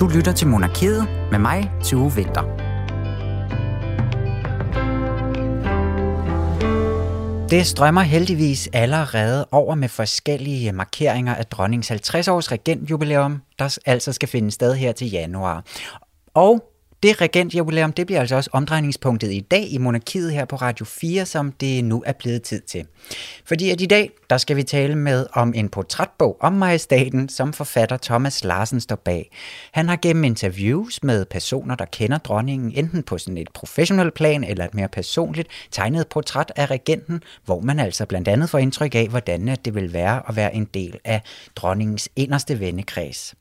Du lytter til Monarkiet med mig, Tue Vinter. Det strømmer heldigvis allerede over med forskellige markeringer af dronningens 50-års regentjubilæum, der altså skal finde sted her til januar. Og det regentjubilæum, det bliver altså også omdrejningspunktet i dag i Monarkiet her på Radio 4, som det nu er blevet tid til. Fordi at i dag, der skal vi tale med om en portrætbog om majestaten, som forfatter Thomas Larsen står bag. Han har gennem interviews med personer, der kender dronningen, enten på sådan et professionelt plan eller et mere personligt, tegnet et portræt af regenten, hvor man altså blandt andet får indtryk af, hvordan det vil være at være en del af dronningens inderste vennekreds.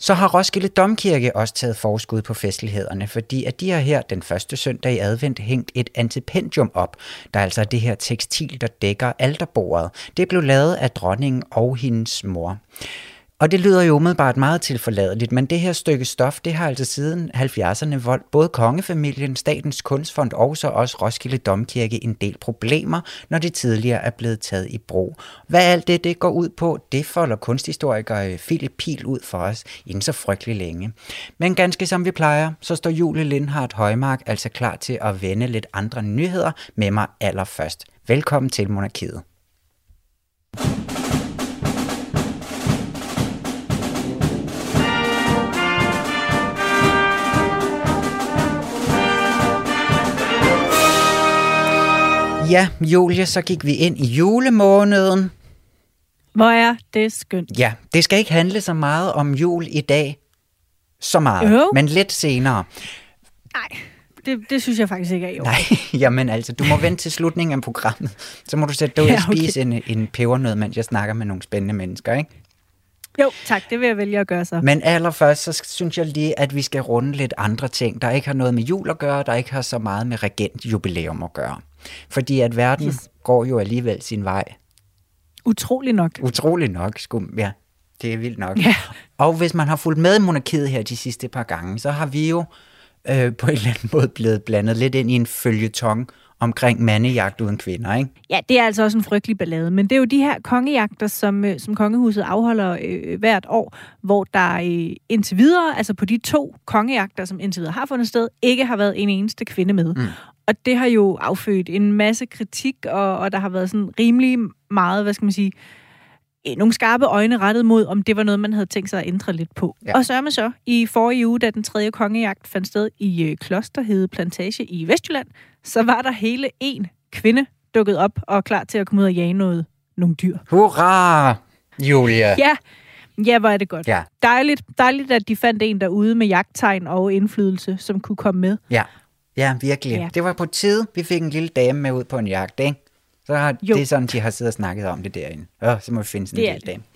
Så har Roskilde Domkirke også taget forskud på festlighederne, fordi at de har her den første søndag i advent hængt et antipendium op, der altså det her tekstil, der dækker alterbordet. Det blev lavet af dronningen og hendes mor. Og det lyder jo umiddelbart meget tilforladeligt, men det her stykke stof, det har altså siden 70'erne voldt både kongefamilien, Statens Kunstfond og så også Roskilde Domkirke en del problemer, når det tidligere er blevet taget i brug. Hvad alt det, det går ud på, det folder kunsthistoriker øh, Philip Pil ud for os inden så frygtelig længe. Men ganske som vi plejer, så står Julie Lindhardt Højmark altså klar til at vende lidt andre nyheder med mig allerførst. Velkommen til Monarkiet. Ja, Julie, så gik vi ind i julemåneden. Hvor er det skønt. Ja, det skal ikke handle så meget om jul i dag. Så meget, jo. men lidt senere. Nej, det, det synes jeg faktisk ikke er i Nej, jamen altså, du må vente til slutningen af programmet. Så må du sætte dig ud ja, okay. og spise en, en pebernød, mens jeg snakker med nogle spændende mennesker, ikke? Jo, tak. Det vil jeg vælge at gøre så. Men allerførst, så synes jeg lige, at vi skal runde lidt andre ting, der ikke har noget med jul at gøre, der ikke har så meget med regentjubilæum at gøre. Fordi at verden yes. går jo alligevel sin vej. Utrolig nok. Utrolig nok, sku, ja. Det er vildt nok. Ja. Og hvis man har fulgt med monarkiet her de sidste par gange, så har vi jo øh, på en eller anden måde blevet blandet lidt ind i en følgetong omkring mandejagt uden kvinder, ikke? Ja, det er altså også en frygtelig ballade, men det er jo de her kongejagter, som, øh, som kongehuset afholder øh, hvert år, hvor der øh, indtil videre, altså på de to kongejagter, som indtil videre har fundet sted, ikke har været en eneste kvinde med. Mm. Og det har jo affødt en masse kritik, og, og der har været sådan rimelig meget, hvad skal man sige, øh, nogle skarpe øjne rettet mod, om det var noget, man havde tænkt sig at ændre lidt på. Ja. Og så er man så i forrige uge, da den tredje kongejagt fandt sted i øh, Klosterhede Plantage i Vestjylland, så var der hele en kvinde dukket op og klar til at komme ud og jage noget, nogle dyr. Hurra, Julia! Ja, Ja, hvor er det godt. Ja. Dejligt, dejligt, at de fandt en derude med jagttegn og indflydelse, som kunne komme med. Ja. Ja, virkelig. Ja. Det var på tide, vi fik en lille dame med ud på en jagt, ikke? Så har, jo. det er sådan, de har siddet og snakket om det derinde. Åh, så må vi finde sådan en lille dame.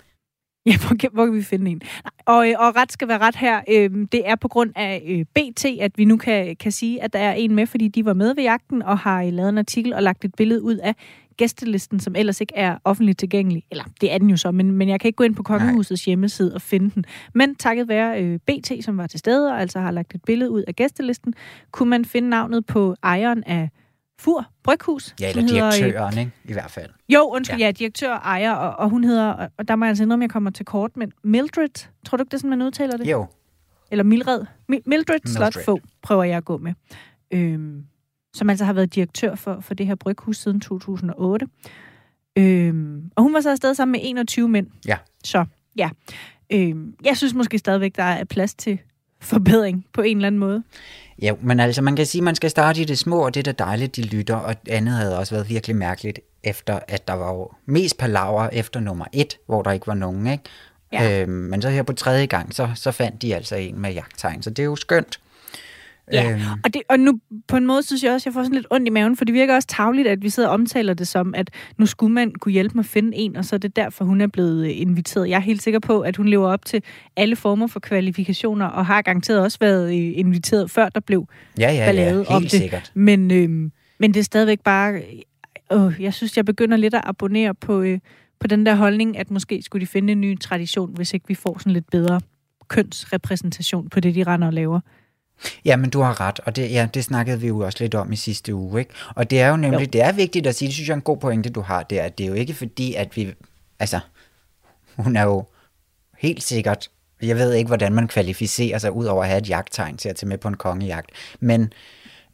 Ja, hvor kan, hvor kan vi finde en? Og, øh, og ret skal være ret her. Øh, det er på grund af øh, BT, at vi nu kan, kan sige, at der er en med, fordi de var med ved jagten og har øh, lavet en artikel og lagt et billede ud af gæstelisten, som ellers ikke er offentligt tilgængelig. Eller, det er den jo så, men, men jeg kan ikke gå ind på Kongehusets Nej. hjemmeside og finde den. Men takket være øh, BT, som var til stede og altså har lagt et billede ud af gæstelisten, kunne man finde navnet på ejeren af Fur Bryghus. Ja, eller direktøren, ikke? I hvert fald. Jo, undskyld, ja, ja direktør og ejer, og, og hun hedder, og der må jeg altså indrømme, jeg kommer til kort, men Mildred, tror du ikke, det er sådan, man udtaler det? Jo. Eller Mildred. Mildred, Mildred. Slotfog prøver jeg at gå med. Øhm, som altså har været direktør for, for det her bryghus siden 2008. Øhm, og hun var så afsted sammen med 21 mænd. Ja. Så, ja. Øhm, jeg synes måske stadigvæk, der er plads til forbedring på en eller anden måde. Ja, men altså man kan sige, at man skal starte i det små, og det er da dejligt, de lytter, og andet havde også været virkelig mærkeligt, efter at der var jo mest palaver efter nummer et, hvor der ikke var nogen, ikke? Ja. Øhm, men så her på tredje gang, så, så fandt de altså en med jagttegn, så det er jo skønt. Ja, øhm. og, det, og nu på en måde synes jeg også, at jeg får sådan lidt ondt i maven, for det virker også tavligt, at vi sidder og omtaler det som, at nu skulle man kunne hjælpe mig at finde en, og så er det derfor, hun er blevet øh, inviteret. Jeg er helt sikker på, at hun lever op til alle former for kvalifikationer, og har garanteret også været øh, inviteret, før der blev ja, ja, ja, helt om det. Sikkert. Men, øh, men det er stadigvæk bare... Øh, jeg synes, jeg begynder lidt at abonnere på, øh, på den der holdning, at måske skulle de finde en ny tradition, hvis ikke vi får sådan lidt bedre kønsrepræsentation på det, de render og laver. Ja, men du har ret, og det, ja, det snakkede vi jo også lidt om i sidste uge. Ikke? Og det er jo nemlig, jo. det er vigtigt at sige, det synes jeg er en god pointe, du har der, at det er jo ikke fordi, at vi, altså, hun er jo helt sikkert jeg ved ikke, hvordan man kvalificerer sig ud over at have et jagttegn til at tage med på en kongejagt. Men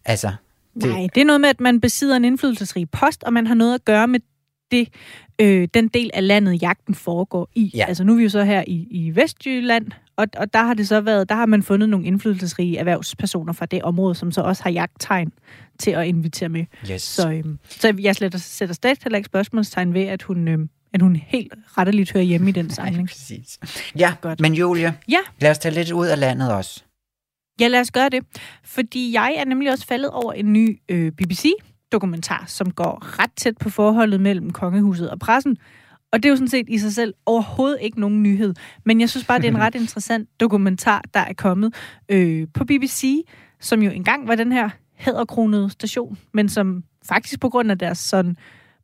altså... Det... Nej, det er noget med, at man besidder en indflydelsesrig post, og man har noget at gøre med det, øh, den del af landet, jagten foregår i. Ja. Altså nu er vi jo så her i, i Vestjylland, og, og der har det så været, der har man fundet nogle indflydelsesrige erhvervspersoner fra det område, som så også har jagttegn til at invitere med. Yes. Så, øhm, så jeg sætter, sætter stadig heller ikke spørgsmålstegn ved, at hun, øhm, at hun helt retteligt hører hjemme i den samling. præcis. Ja, Godt. men Julia, ja. lad os tage lidt ud af landet også. Ja, lad os gøre det. Fordi jeg er nemlig også faldet over en ny øh, BBC-dokumentar, som går ret tæt på forholdet mellem kongehuset og pressen. Og det er jo sådan set i sig selv overhovedet ikke nogen nyhed. Men jeg synes bare, det er en ret interessant dokumentar, der er kommet øh, på BBC, som jo engang var den her hæderkronede station, men som faktisk på grund af deres sådan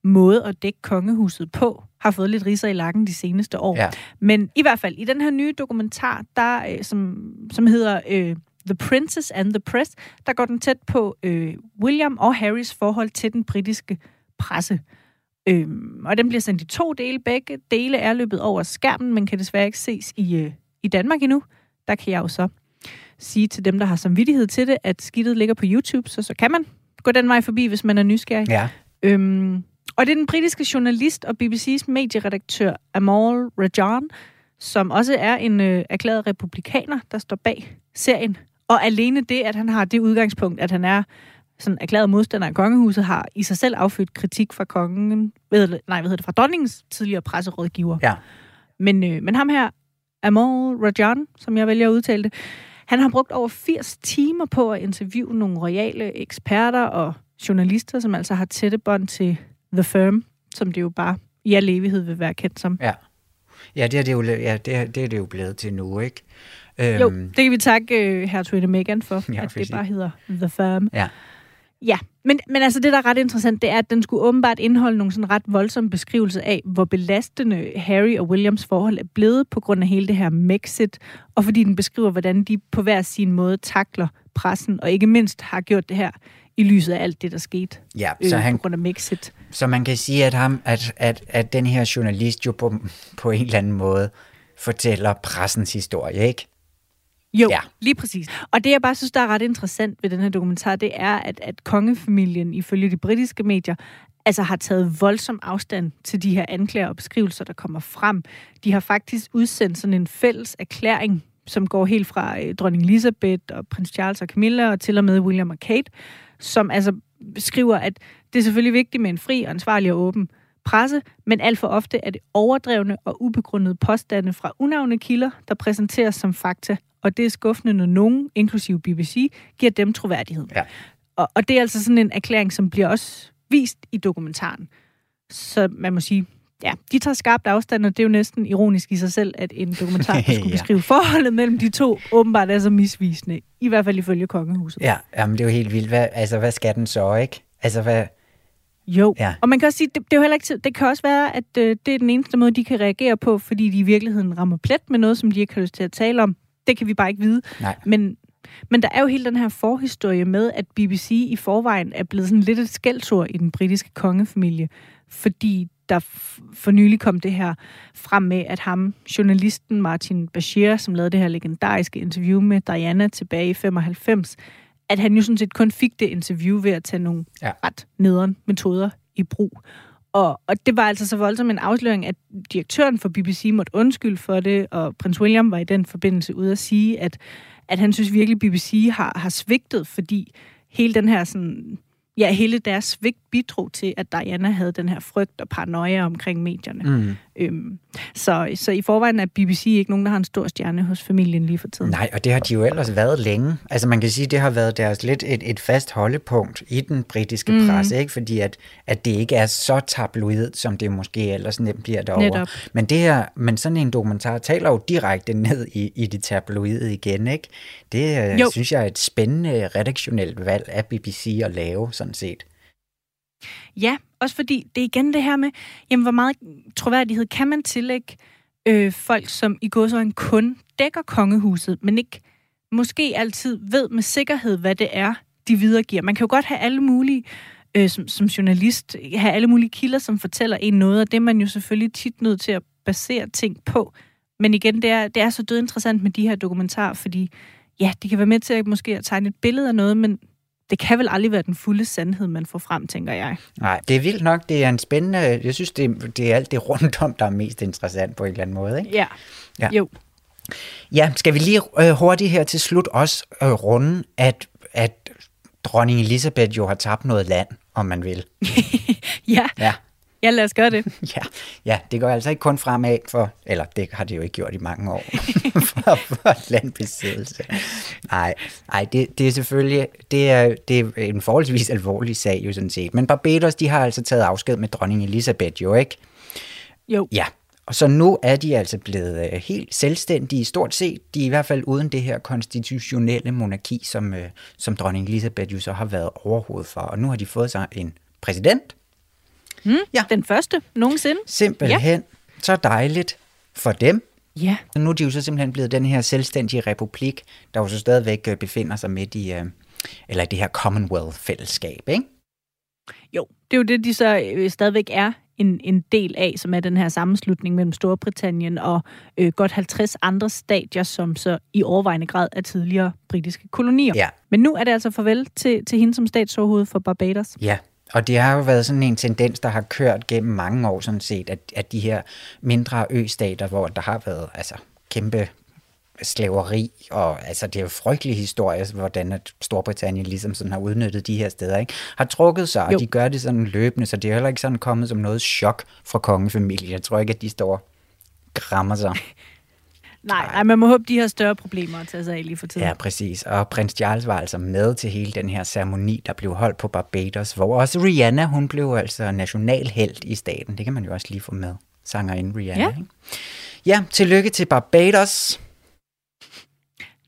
måde at dække kongehuset på, har fået lidt riser i lakken de seneste år. Ja. Men i hvert fald, i den her nye dokumentar, der, øh, som, som hedder øh, The Princess and the Press, der går den tæt på øh, William og Harrys forhold til den britiske presse. Øhm, og den bliver sendt i to dele. Begge dele er løbet over skærmen, men kan desværre ikke ses i, øh, i Danmark endnu. Der kan jeg jo så sige til dem, der har samvittighed til det, at skidtet ligger på YouTube, så så kan man gå den vej forbi, hvis man er nysgerrig. Ja. Øhm, og det er den britiske journalist og BBC's medieredaktør Amal Rajan, som også er en øh, erklæret republikaner, der står bag serien. Og alene det, at han har det udgangspunkt, at han er sådan erklæret modstander af kongehuset, har i sig selv affødt kritik fra kongen, ved, nej, hvad hedder det, fra dronningens tidligere presserådgiver. Ja. Men, øh, men ham her, Amal Rajan, som jeg vælger at udtale det, han har brugt over 80 timer på at interviewe nogle royale eksperter og journalister, som altså har tætte bånd til The Firm, som det jo bare i al evighed vil være kendt som. Ja, ja det, er det, jo, ja, det, er, det er det jo blevet til nu, ikke? Jo, øhm. det kan vi takke uh, hertuginde Meghan for, ja, at det bare hedder The Firm. Ja. Ja, men, men altså det, der er ret interessant, det er, at den skulle åbenbart indeholde nogle sådan ret voldsomme beskrivelser af, hvor belastende Harry og Williams forhold er blevet på grund af hele det her Mexit, og fordi den beskriver, hvordan de på hver sin måde takler pressen, og ikke mindst har gjort det her i lyset af alt det, der skete ja, så øh, han, på grund af Mexit. Så man kan sige, at, ham, at, at, at den her journalist jo på, på en eller anden måde fortæller pressens historie, ikke? Jo, ja. lige præcis. Og det, jeg bare synes, der er ret interessant ved den her dokumentar, det er, at, at kongefamilien, ifølge de britiske medier, altså har taget voldsom afstand til de her anklager og beskrivelser, der kommer frem. De har faktisk udsendt sådan en fælles erklæring, som går helt fra øh, dronning Elizabeth og prins Charles og Camilla og til og med William og Kate, som altså skriver, at det er selvfølgelig vigtigt med en fri, ansvarlig og åben presse, men alt for ofte er det overdrevne og ubegrundede påstande fra unavne kilder, der præsenteres som fakta og det er skuffende, når nogen, inklusive BBC, giver dem troværdighed. Ja. Og, og det er altså sådan en erklæring, som bliver også vist i dokumentaren. Så man må sige, ja, de tager skarpt afstand, og det er jo næsten ironisk i sig selv, at en dokumentar der skulle ja. beskrive forholdet mellem de to, åbenbart er så misvisende. I hvert fald ifølge kongehuset. Ja, jamen det er jo helt vildt. Hvad, altså, hvad skal den så, ikke? Altså, hvad... Jo, ja. og man kan også sige, det, det, er jo heller ikke, det kan også være, at øh, det er den eneste måde, de kan reagere på, fordi de i virkeligheden rammer plet med noget, som de ikke har lyst til at tale om. Det kan vi bare ikke vide. Nej. Men, men der er jo hele den her forhistorie med, at BBC i forvejen er blevet sådan lidt et skældsord i den britiske kongefamilie, fordi der for nylig kom det her frem med, at ham, journalisten Martin Bashir, som lavede det her legendariske interview med Diana tilbage i 95, at han jo sådan set kun fik det interview ved at tage nogle ja. ret nederen metoder i brug. Og, og det var altså så voldsom en afsløring, at direktøren for BBC måtte undskylde for det, og prins William var i den forbindelse ude at sige, at, at han synes virkelig, BBC har, har svigtet, fordi hele den her sådan ja, hele deres svigt bidrog til, at Diana havde den her frygt og paranoia omkring medierne. Mm. Øhm, så, så i forvejen er BBC ikke nogen, der har en stor stjerne hos familien lige for tiden. Nej, og det har de jo ellers været længe. Altså man kan sige, det har været deres lidt et, et fast holdepunkt i den britiske mm. presse, ikke? fordi at, at det ikke er så tabloid, som det måske ellers nemt bliver derovre. Netop. Men, det her, men sådan en dokumentar taler jo direkte ned i, i det tabloide igen. Ikke? Det jo. synes jeg er et spændende redaktionelt valg af BBC at lave, sådan set. Ja, også fordi det er igen det her med, jamen, hvor meget troværdighed kan man tillægge øh, folk, som i går så en kun dækker kongehuset, men ikke måske altid ved med sikkerhed, hvad det er, de videregiver. Man kan jo godt have alle mulige, øh, som, som journalist, have alle mulige kilder, som fortæller en noget, og det er man jo selvfølgelig tit nødt til at basere ting på. Men igen, det er, det er så død interessant med de her dokumentarer, fordi ja, de kan være med til at måske at tegne et billede af noget, men det kan vel aldrig være den fulde sandhed, man får frem, tænker jeg. Nej, det er vildt nok. Det er en spændende... Jeg synes, det, det er alt det rundt om, der er mest interessant på en eller anden måde, ikke? Ja, ja. jo. Ja, skal vi lige øh, hurtigt her til slut også øh, runde, at, at dronning Elisabeth jo har tabt noget land, om man vil. ja. ja. Ja, lad os gøre det. ja, ja, det går altså ikke kun fremad for, eller det har det jo ikke gjort i mange år, for, for landbesiddelse. Nej, nej det, det er selvfølgelig, det er, det er en forholdsvis alvorlig sag jo sådan set. Men Barbados, de har altså taget afsked med dronning Elisabeth jo, ikke? Jo. Ja, og så nu er de altså blevet øh, helt selvstændige, stort set. De er i hvert fald uden det her konstitutionelle monarki, som, øh, som dronning Elisabeth jo så har været overhovedet for. Og nu har de fået sig en præsident. Mm, ja. Den første nogensinde. Simpelthen. Ja. Så dejligt for dem. Ja. Nu er de jo så simpelthen blevet den her selvstændige republik, der jo så stadigvæk øh, befinder sig midt i, eller det her Commonwealth-fællesskab, ikke? Jo, det er jo det, de så stadigvæk er en, en del af, som er den her sammenslutning mellem Storbritannien og øh, godt 50 andre stadier, som så i overvejende grad er tidligere britiske kolonier. Ja. Men nu er det altså farvel til, til hende som statsoverhoved for Barbados. Ja, og det har jo været sådan en tendens, der har kørt gennem mange år sådan set, at, at de her mindre østater, hvor der har været altså, kæmpe slaveri, og altså det er jo frygtelig historie, hvordan at Storbritannien ligesom sådan har udnyttet de her steder, ikke? har trukket sig, og jo. de gør det sådan løbende, så det er heller ikke sådan kommet som noget chok fra kongefamilien. Jeg tror ikke, at de står grammer sig. Nej, nej, man må håbe, de har større problemer at tage sig af lige for tiden. Ja, præcis. Og prins Charles var altså med til hele den her ceremoni, der blev holdt på Barbados, hvor også Rihanna, hun blev altså nationalhelt i staten. Det kan man jo også lige få med, sangerinde Rihanna. Ja, ikke? ja tillykke til Barbados.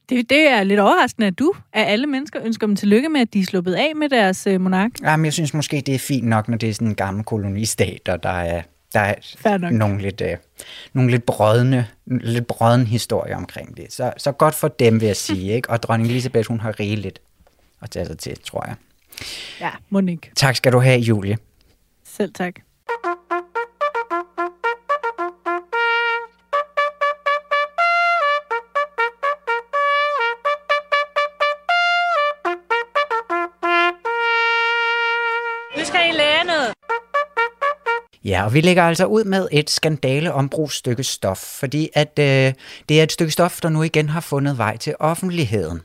Det, det er lidt overraskende, at du af alle mennesker ønsker dem tillykke med, at de er sluppet af med deres øh, monark. Jamen, jeg synes måske, det er fint nok, når det er sådan en gammel kolonistat, og der er, der er nogle lidt, øh, nogle lidt brødne, lidt brødne historier omkring det. Så, så godt for dem, vil jeg sige. Ikke? Og dronning Elisabeth, hun har rigeligt at tage sig til, tror jeg. Ja, Monique. Tak skal du have, Julie. Selv tak. Ja, og vi lægger altså ud med et skandale stykke stof, fordi at øh, det er et stykke stof, der nu igen har fundet vej til offentligheden.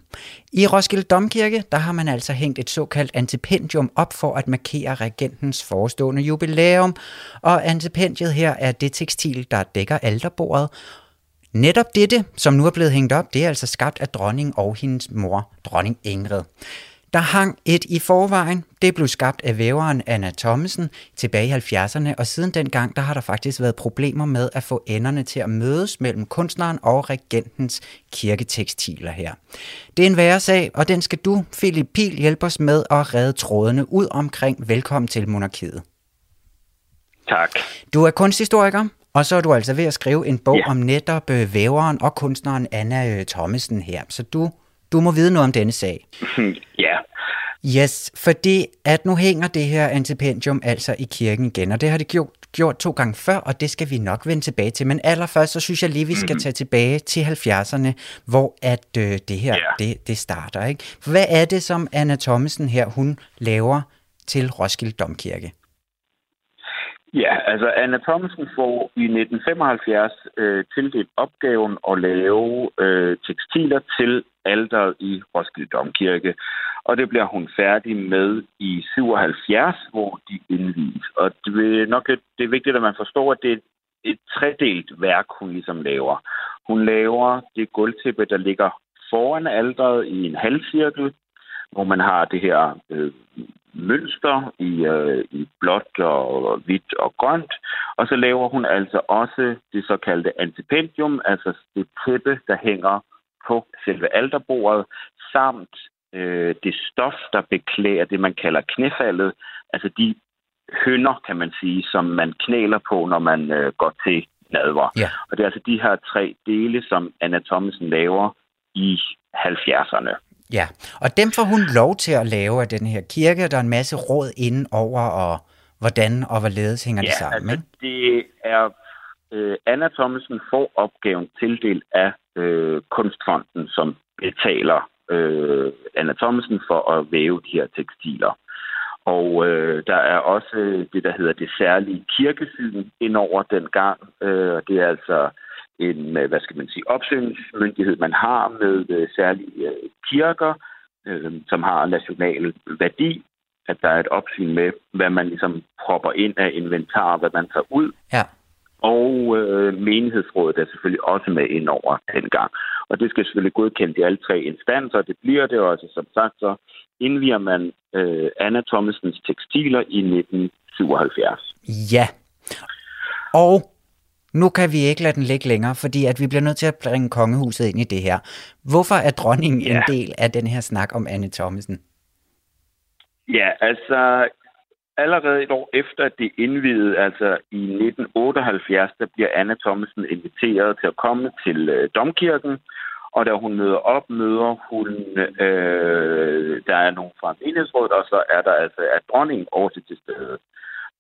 I Roskilde Domkirke, der har man altså hængt et såkaldt antipendium op for at markere regentens forestående jubilæum, og antipendiet her er det tekstil, der dækker alterbordet, Netop dette, som nu er blevet hængt op, det er altså skabt af dronning og hendes mor, dronning Ingrid. Der hang et i forvejen. Det blev skabt af væveren Anna Thomsen tilbage i 70'erne, og siden dengang der har der faktisk været problemer med at få enderne til at mødes mellem kunstneren og regentens kirketekstiler her. Det er en værre sag, og den skal du, Philip Pil, hjælpe os med at redde trådene ud omkring Velkommen til monarkiet. Tak. Du er kunsthistoriker, og så er du altså ved at skrive en bog ja. om netop øh, væveren og kunstneren Anna øh, Thomsen her. Så du du må vide noget om denne sag. Ja. Yes, fordi at nu hænger det her antipendium altså i kirken igen, og det har det gjort, gjort to gange før, og det skal vi nok vende tilbage til. Men allerførst, så synes jeg lige, vi skal mm-hmm. tage tilbage til 70'erne, hvor at øh, det her, yeah. det, det starter. Ikke? For hvad er det, som Anna Thomsen her, hun laver til Roskilde Domkirke? Ja, altså Anna Thomsen får i 1975 øh, tildelt opgaven at lave øh, tekstiler til alderet i Roskilde Domkirke. Og det bliver hun færdig med i 77, hvor de indvies. Og det er nok det er vigtigt, at man forstår, at det er et tredelt værk, hun ligesom laver. Hun laver det gulvtæppe, der ligger foran alderet i en halvcirkel, hvor man har det her øh, mønster i, øh, i blåt og hvidt og grønt. Og så laver hun altså også det såkaldte antipendium, altså det tæppe, der hænger på selve alterbordet, samt øh, det stof, der beklæder det, man kalder knæfaldet, altså de hønder, kan man sige, som man knæler på, når man øh, går til nadver. Ja. Og det er altså de her tre dele, som Anna Thomsen laver i 70'erne. Ja, og dem får hun lov til at lave af den her kirke, der er en masse råd inden over, og hvordan og hvorledes hænger ja, det sammen, altså, det er øh, Anna Thomsen får opgaven tildelt af øh, Kunstfonden, som betaler øh, Anna Thomsen for at væve de her tekstiler. Og øh, der er også det, der hedder det særlige kirkesyn indover den gang. Øh, det er altså en, øh, hvad skal man sige, opsynsmyndighed, man har med øh, særlige øh, kirker, som har national værdi. At der er et opsyn med, hvad man ligesom propper ind af inventar, hvad man tager ud. Ja. Og øh, menighedsrådet er selvfølgelig også med ind over dengang. Og det skal selvfølgelig godkendes i alle tre instanser. Det bliver det også, som sagt, så indviger man øh, Anna Thomasens tekstiler i 1977. Ja. Og nu kan vi ikke lade den ligge længere, fordi at vi bliver nødt til at bringe kongehuset ind i det her. Hvorfor er dronningen ja. en del af den her snak om Anne Thomsen? Ja, altså allerede et år efter, at det indvidede, altså i 1978, der bliver Anna Thomsen inviteret til at komme til øh, Domkirken, og da hun møder op, møder hun, øh, der er nogle fra menighedsrådet, og så er der altså, at dronningen også til stede.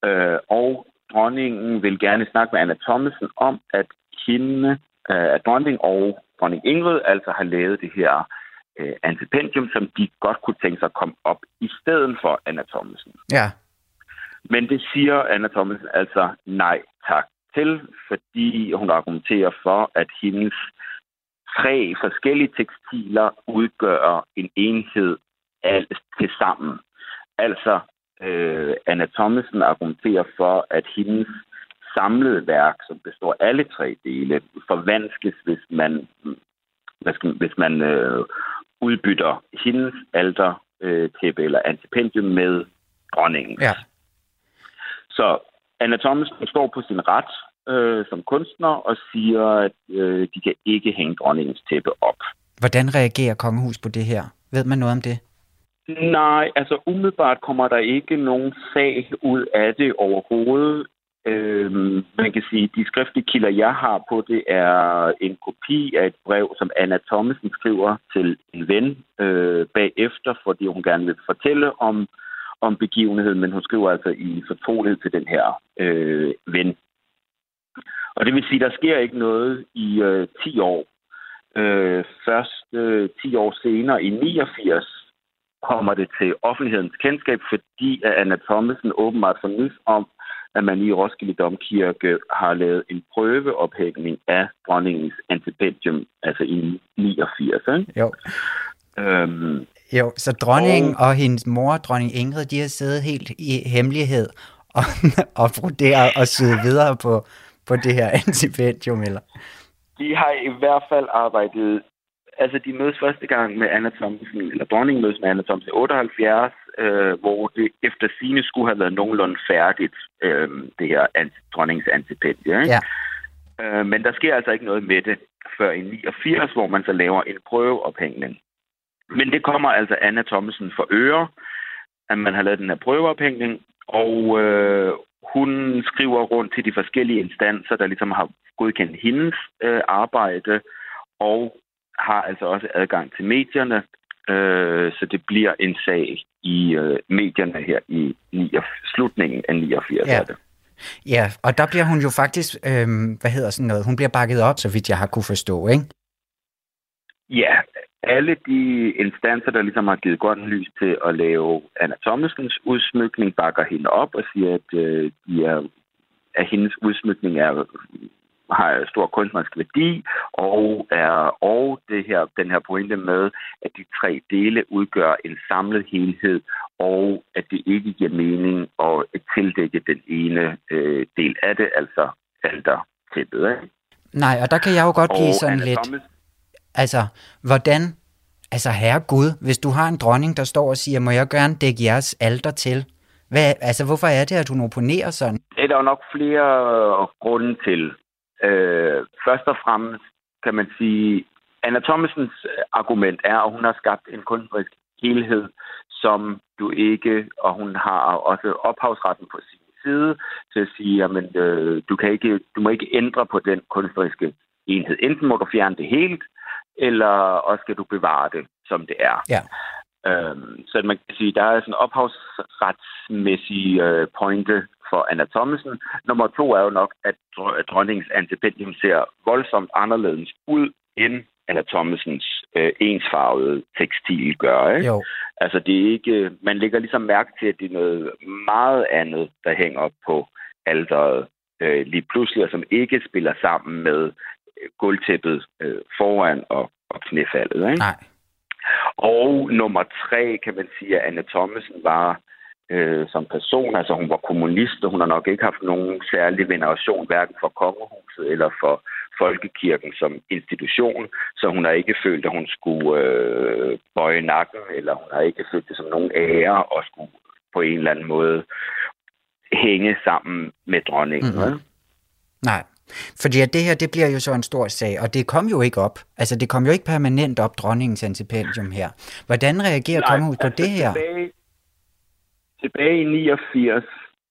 Øh, og dronningen vil gerne snakke med Anna Thomsen om, at hende, øh, at dronning og dronning Ingrid altså har lavet det her øh, antipendium, som de godt kunne tænke sig at komme op i stedet for Anna Thomsen. Ja. Men det siger Anna Thomsen altså nej tak til, fordi hun argumenterer for, at hendes tre forskellige tekstiler udgør en enhed alt til sammen. Altså, øh, Anna Thomsen argumenterer for, at hendes samlede værk, som består af alle tre dele, forvanskes, hvis man, hvis man øh, udbytter hendes alter øh, tæppe eller antipendium med dronningen. Ja. Så Anna Thomsen står på sin ret øh, som kunstner og siger, at øh, de kan ikke hænge dronningens tæppe op. Hvordan reagerer kongehus på det her? Ved man noget om det? Nej, altså umiddelbart kommer der ikke nogen sag ud af det overhovedet. Øhm, man kan sige, at de skriftlige kilder, jeg har på det, er en kopi af et brev, som Anna Thomsen skriver til en ven øh, bagefter, fordi hun gerne vil fortælle om, om begivenheden, men hun skriver altså i fortrolighed til den her øh, ven. Og det vil sige, at der sker ikke noget i øh, 10 år. Øh, først øh, 10 år senere, i 89, kommer det til offentlighedens kendskab, fordi at Anna Thomsen åbenbart får nys om, at man i Roskilde Domkirke har lavet en prøveophængning af dronningens antipendium, altså i 89. Ikke? Jo. Øhm, jo, så dronningen og, og hendes mor, dronning Ingrid, de har siddet helt i hemmelighed og, og broderet og syet videre på, på det her antipendium, eller? De har i hvert fald arbejdet altså, de mødes første gang med Anna Thomsen, eller dronningen mødes med Anna Thomsen i 78, øh, hvor det efter sine skulle have været nogenlunde færdigt, øh, det her anti, dronningens antipendie. Ja. Øh, men der sker altså ikke noget med det før i 89, hvor man så laver en prøveophængning. Men det kommer altså Anna Thomsen for øre, at man har lavet den her prøveophængning, og øh, hun skriver rundt til de forskellige instanser, der ligesom har godkendt hendes øh, arbejde, og har altså også adgang til medierne, øh, så det bliver en sag i øh, medierne her i 89, slutningen af 89. Ja. Det. Ja, og der bliver hun jo faktisk, øh, hvad hedder sådan noget, hun bliver bakket op, så vidt jeg har kunne forstå, ikke? Ja, alle de instanser, der ligesom har givet godt lys til at lave Anna Thomasens udsmykning, bakker hende op og siger, at, øh, de er, at hendes udsmykning er har stor kunstnerisk værdi, og er og det her, den her pointe med, at de tre dele udgør en samlet helhed, og at det ikke giver mening at tildække den ene øh, del af det, altså alter tæppet. Ikke? Nej, og der kan jeg jo godt blive og sådan lidt... Thomas, altså, hvordan... Altså, herre Gud, hvis du har en dronning, der står og siger, må jeg gerne dække jeres alter til? Hvad, altså, hvorfor er det, at hun oponerer sådan? Det er der jo nok flere grunde til. Øh, først og fremmest kan man sige, Anna Thomasens argument er, at hun har skabt en kunstnerisk helhed, som du ikke, og hun har også ophavsretten på sin side til at sige, at øh, du, kan ikke, du må ikke ændre på den kunstneriske enhed. Enten må du fjerne det helt, eller også skal du bevare det, som det er. Ja. Øhm, så man kan sige, der er sådan en ophavsretsmæssig øh, pointe for Anna Thomsen. Nummer to er jo nok, at dronningens antipendium ser voldsomt anderledes ud end Anna Thomasens øh, ensfarvede tekstil gør. Ikke? Jo. Altså, det er ikke, man lægger ligesom mærke til, at det er noget meget andet, der hænger op på alderet øh, lige pludselig, og som ikke spiller sammen med øh, gulvtæppet øh, foran og, og knæfaldet. Ikke? Nej. Og nummer tre, kan man sige, at Anne Thomsen var øh, som person, altså hun var kommunist, og hun har nok ikke haft nogen særlig veneration, hverken for kongehuset eller for folkekirken som institution, så hun har ikke følt, at hun skulle øh, bøje nakken, eller hun har ikke følt det som nogen ære og skulle på en eller anden måde hænge sammen med dronningen. Mm-hmm. Nej. Fordi at det her, det bliver jo så en stor sag, og det kom jo ikke op. Altså, det kom jo ikke permanent op, dronningens antipendium her. Hvordan reagerer kongehuset på altså, det her? Tilbage, tilbage i 89,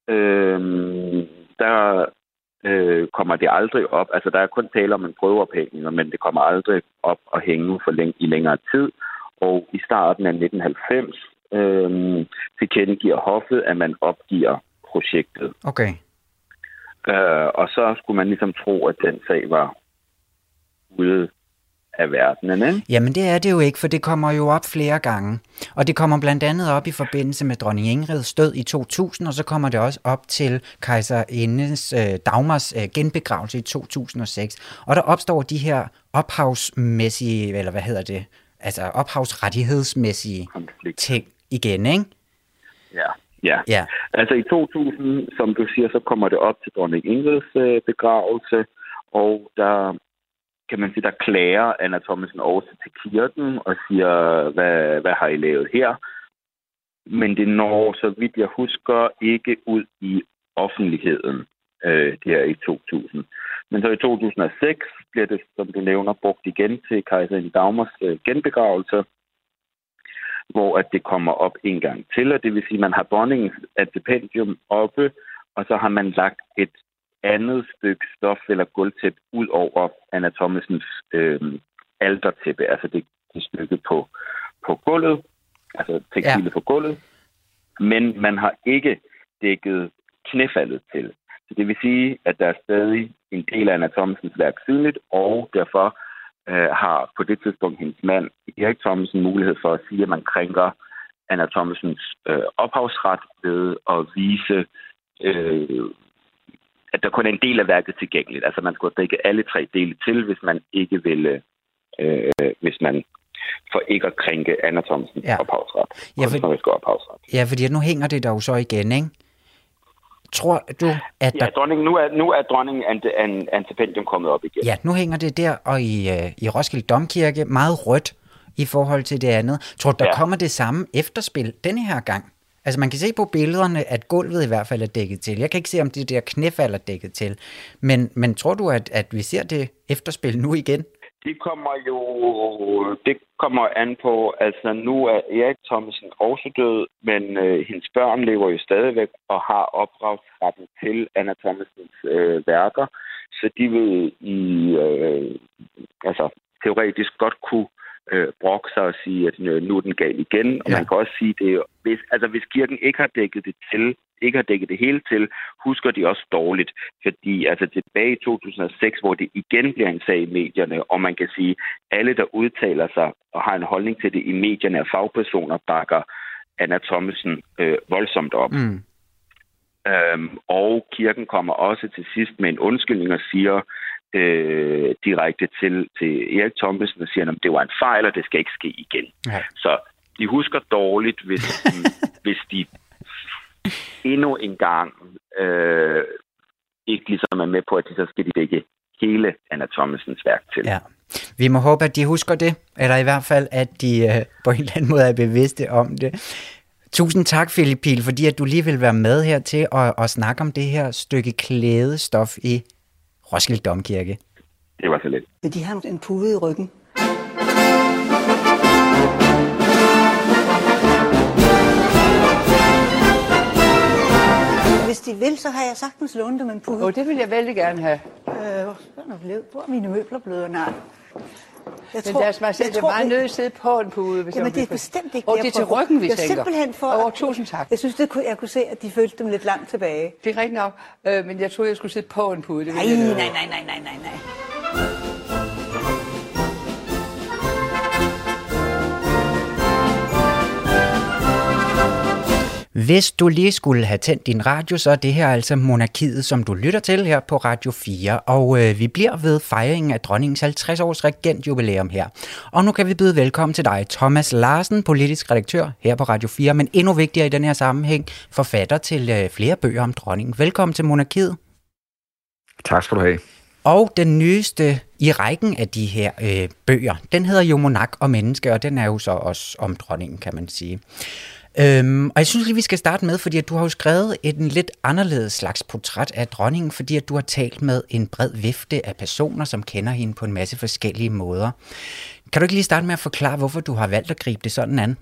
øh, der øh, kommer det aldrig op. Altså, der er kun tale om en prøveophængning, men det kommer aldrig op og hænge for læng- i længere tid. Og i starten af 1990 øh, tilkendegiver hoffet, at man opgiver projektet. Okay. Øh, og så skulle man ligesom tro, at den sag var ude af verdenen. Ikke? Jamen det er det jo ikke, for det kommer jo op flere gange. Og det kommer blandt andet op i forbindelse med dronning Ingrids død i 2000, og så kommer det også op til kejserindes øh, Dagmars øh, genbegravelse i 2006. Og der opstår de her ophavsmæssige, eller hvad hedder det, altså ophavsrettighedsmæssige Konflikt. ting igen, ikke? Ja. Ja. ja. Altså i 2000, som du siger, så kommer det op til dronning Ingrids øh, begravelse, og der kan man sige, der klager Anna Thomsen også til kirken og siger, hvad, hvad har I lavet her? Men det når, så vidt jeg husker, ikke ud i offentligheden øh, der i 2000. Men så i 2006 bliver det, som du nævner, brugt igen til kejserin Dagmars øh, genbegravelse, hvor at det kommer op en gang til, og det vil sige, at man har dronningens stipendium oppe, og så har man lagt et andet stykke stof eller gulvtæp ud over Anna Thomasens øh, altertæppe, altså det, det stykke på, på gulvet, altså tekstilet ja. på gulvet, men man har ikke dækket knæfaldet til. Så det vil sige, at der er stadig en del af Anna Thomasens værk synligt, og derfor øh, har på det tidspunkt hendes mand, Erik Thomsen, mulighed for at sige, at man krænker Anna Thomasens øh, ophavsret ved at vise øh, at der kun er en del af værket tilgængeligt. Altså man skulle dække alle tre dele til, hvis man ikke ville, øh, hvis man for ikke at krænke Anna Thomsens ja. ophavsret. Ja, for, ophavsret. ja, fordi nu hænger det jo så igen, ikke? Tror du, at ja, der... dronning, nu, er, nu er dronningen an, antipendium kommet op igen. Ja, nu hænger det der, og i, øh, i Roskilde Domkirke meget rødt i forhold til det andet. Tror du, der ja. kommer det samme efterspil denne her gang? Altså man kan se på billederne, at gulvet i hvert fald er dækket til. Jeg kan ikke se, om det der knæfald er dækket til. Men, men tror du, at, at vi ser det efterspil nu igen? Det kommer jo det kommer an på, altså nu er Erik Thomsen også død, men øh, hendes børn lever jo stadigvæk og har opdragsretten til Anna Thomsens øh, værker, så de vil i, øh, altså teoretisk godt kunne øh, brokke sig og sige, at øh, nu er den gal igen. Og ja. man kan også sige, det hvis, altså, hvis kirken ikke har dækket det til, ikke har dækket det hele til, husker de også dårligt. Fordi altså tilbage i 2006, hvor det igen bliver en sag i medierne, og man kan sige, alle, der udtaler sig og har en holdning til det i medierne af fagpersoner, bakker Anna Thomsen øh, voldsomt op. Mm. Øhm, og kirken kommer også til sidst med en undskyldning og siger, øh, direkte til, til Erik Thomsen og siger, at det var en fejl, og det skal ikke ske igen. Ja. Så de husker dårligt, hvis de, hvis de endnu en gang øh, ikke ligesom er med på, at de så skal de dække hele Anna Thomasens værk til. Ja. Vi må håbe, at de husker det, eller i hvert fald, at de øh, på en eller anden måde er bevidste om det. Tusind tak, Philip Pil, fordi at du lige vil være med her til at, at snakke om det her stykke klædestof i Roskilde Domkirke. Det var så lidt. Vil de have en pude i ryggen? Hvis de vil, så har jeg sagtens lånt dem en pude. Oh, det vil jeg vældig gerne have. Øh, hvor er mine møbler blevet? Nej. Jeg Men tror- lad os bare sige, jeg det tror, meget vi- nødt at sidde på en pude. Hvis Jamen, det er bestemt ikke Og jeg det er til ryggen, vi det er tænker. simpelthen for... At- tusind tak. Jeg synes, det kunne, jeg kunne se, at de følte dem lidt langt tilbage. Det er rigtigt nok, øh, men jeg troede, jeg skulle sidde på en pude. Det Nej, nej, nej, nej, nej, nej, nej. Hvis du lige skulle have tændt din radio, så er det her altså Monarkiet, som du lytter til her på Radio 4. Og øh, vi bliver ved fejringen af dronningens 50-års regentjubilæum her. Og nu kan vi byde velkommen til dig, Thomas Larsen, politisk redaktør her på Radio 4, men endnu vigtigere i den her sammenhæng, forfatter til øh, flere bøger om dronningen. Velkommen til Monarkiet. Tak skal du have. Og den nyeste i rækken af de her øh, bøger, den hedder jo Monak og Menneske, og den er jo så også om dronningen, kan man sige. Øhm, og jeg synes lige, vi skal starte med, fordi at du har jo skrevet et en lidt anderledes slags portræt af dronningen, fordi at du har talt med en bred vifte af personer, som kender hende på en masse forskellige måder. Kan du ikke lige starte med at forklare, hvorfor du har valgt at gribe det sådan an?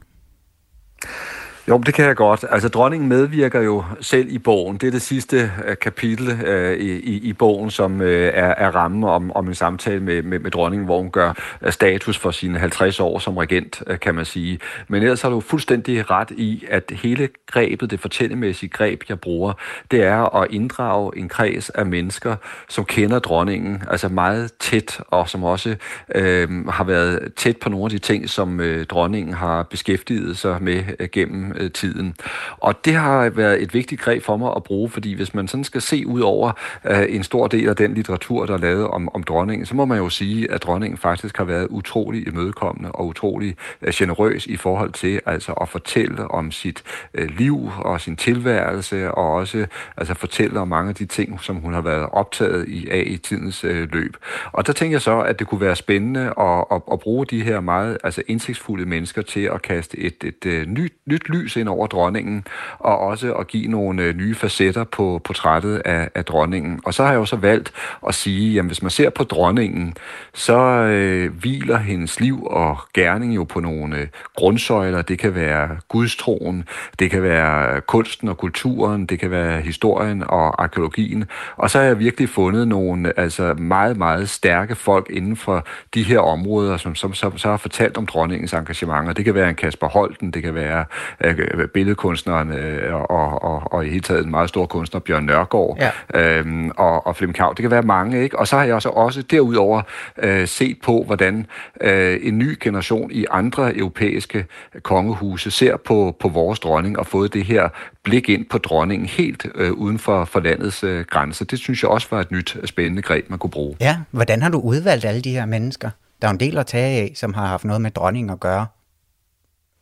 Jo, det kan jeg godt. Altså, dronningen medvirker jo selv i bogen. Det er det sidste uh, kapitel uh, i, i, i bogen, som uh, er, er rammen om, om en samtale med, med, med dronningen, hvor hun gør status for sine 50 år som regent, uh, kan man sige. Men ellers har du fuldstændig ret i, at hele grebet, det fortællemæssige greb, jeg bruger, det er at inddrage en kreds af mennesker, som kender dronningen, altså meget tæt, og som også uh, har været tæt på nogle af de ting, som uh, dronningen har beskæftiget sig med uh, gennem Øh, tiden. Og det har været et vigtigt greb for mig at bruge, fordi hvis man sådan skal se ud over øh, en stor del af den litteratur, der er lavet om, om dronningen, så må man jo sige, at dronningen faktisk har været utrolig imødekommende og utrolig øh, generøs i forhold til altså at fortælle om sit øh, liv og sin tilværelse, og også altså fortælle om mange af de ting, som hun har været optaget i af i tidens øh, løb. Og der tænker jeg så, at det kunne være spændende at, at, at bruge de her meget altså indsigtsfulde mennesker til at kaste et, et, et nyt, nyt lys ind over dronningen, og også at give nogle øh, nye facetter på portrættet af, af dronningen. Og så har jeg jo så valgt at sige, jamen hvis man ser på dronningen, så øh, hviler hendes liv og gerning jo på nogle øh, grundsøjler. Det kan være gudstroen, det kan være kunsten og kulturen, det kan være historien og arkeologien. Og så har jeg virkelig fundet nogle altså meget, meget stærke folk inden for de her områder, som, som, som så har fortalt om dronningens engagementer. Det kan være en Kasper Holten, det kan være øh, billedkunstneren øh, og, og, og i hele taget en meget stor kunstner, Bjørn Nørgaard ja. øhm, og, og Flem Kav. Det kan være mange, ikke? Og så har jeg også, også derudover øh, set på, hvordan øh, en ny generation i andre europæiske kongehuse ser på, på vores dronning og fået det her blik ind på dronningen helt øh, uden for, for landets øh, grænser. Det synes jeg også var et nyt spændende greb, man kunne bruge. Ja, hvordan har du udvalgt alle de her mennesker? Der er en del at tage af, som har haft noget med dronningen at gøre.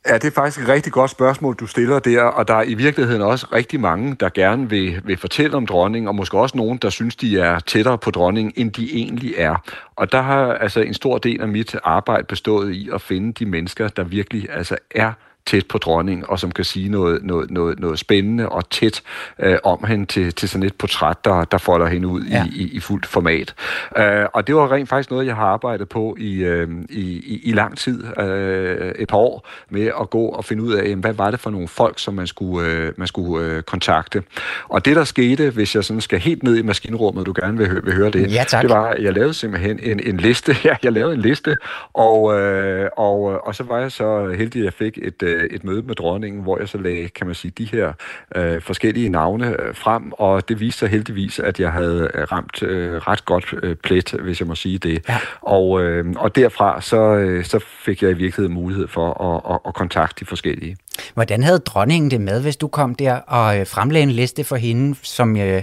Ja, det er faktisk et rigtig godt spørgsmål, du stiller der, og der er i virkeligheden også rigtig mange, der gerne vil, vil fortælle om dronningen, og måske også nogen, der synes, de er tættere på dronningen, end de egentlig er. Og der har altså en stor del af mit arbejde bestået i at finde de mennesker, der virkelig altså er tæt på dronningen, og som kan sige noget, noget, noget, noget spændende og tæt øh, om hende til, til sådan et portræt, der, der folder hende ud ja. i, i, i fuldt format. Øh, og det var rent faktisk noget, jeg har arbejdet på i, øh, i, i, lang tid, øh, et par år, med at gå og finde ud af, jamen, hvad var det for nogle folk, som man skulle, øh, man skulle øh, kontakte. Og det, der skete, hvis jeg sådan skal helt ned i maskinrummet, du gerne vil, vil høre det, ja, det var, at jeg lavede simpelthen en, en liste. Ja, jeg lavede en liste, og, øh, og, og så var jeg så heldig, at jeg fik et et møde med dronningen, hvor jeg så lagde, kan man sige, de her øh, forskellige navne øh, frem, og det viste sig heldigvis, at jeg havde ramt øh, ret godt øh, plet, hvis jeg må sige det. Ja. Og, øh, og derfra så, øh, så fik jeg i virkeligheden mulighed for at, at, at kontakte de forskellige. Hvordan havde dronningen det med, hvis du kom der og øh, fremlagde en liste for hende, som øh,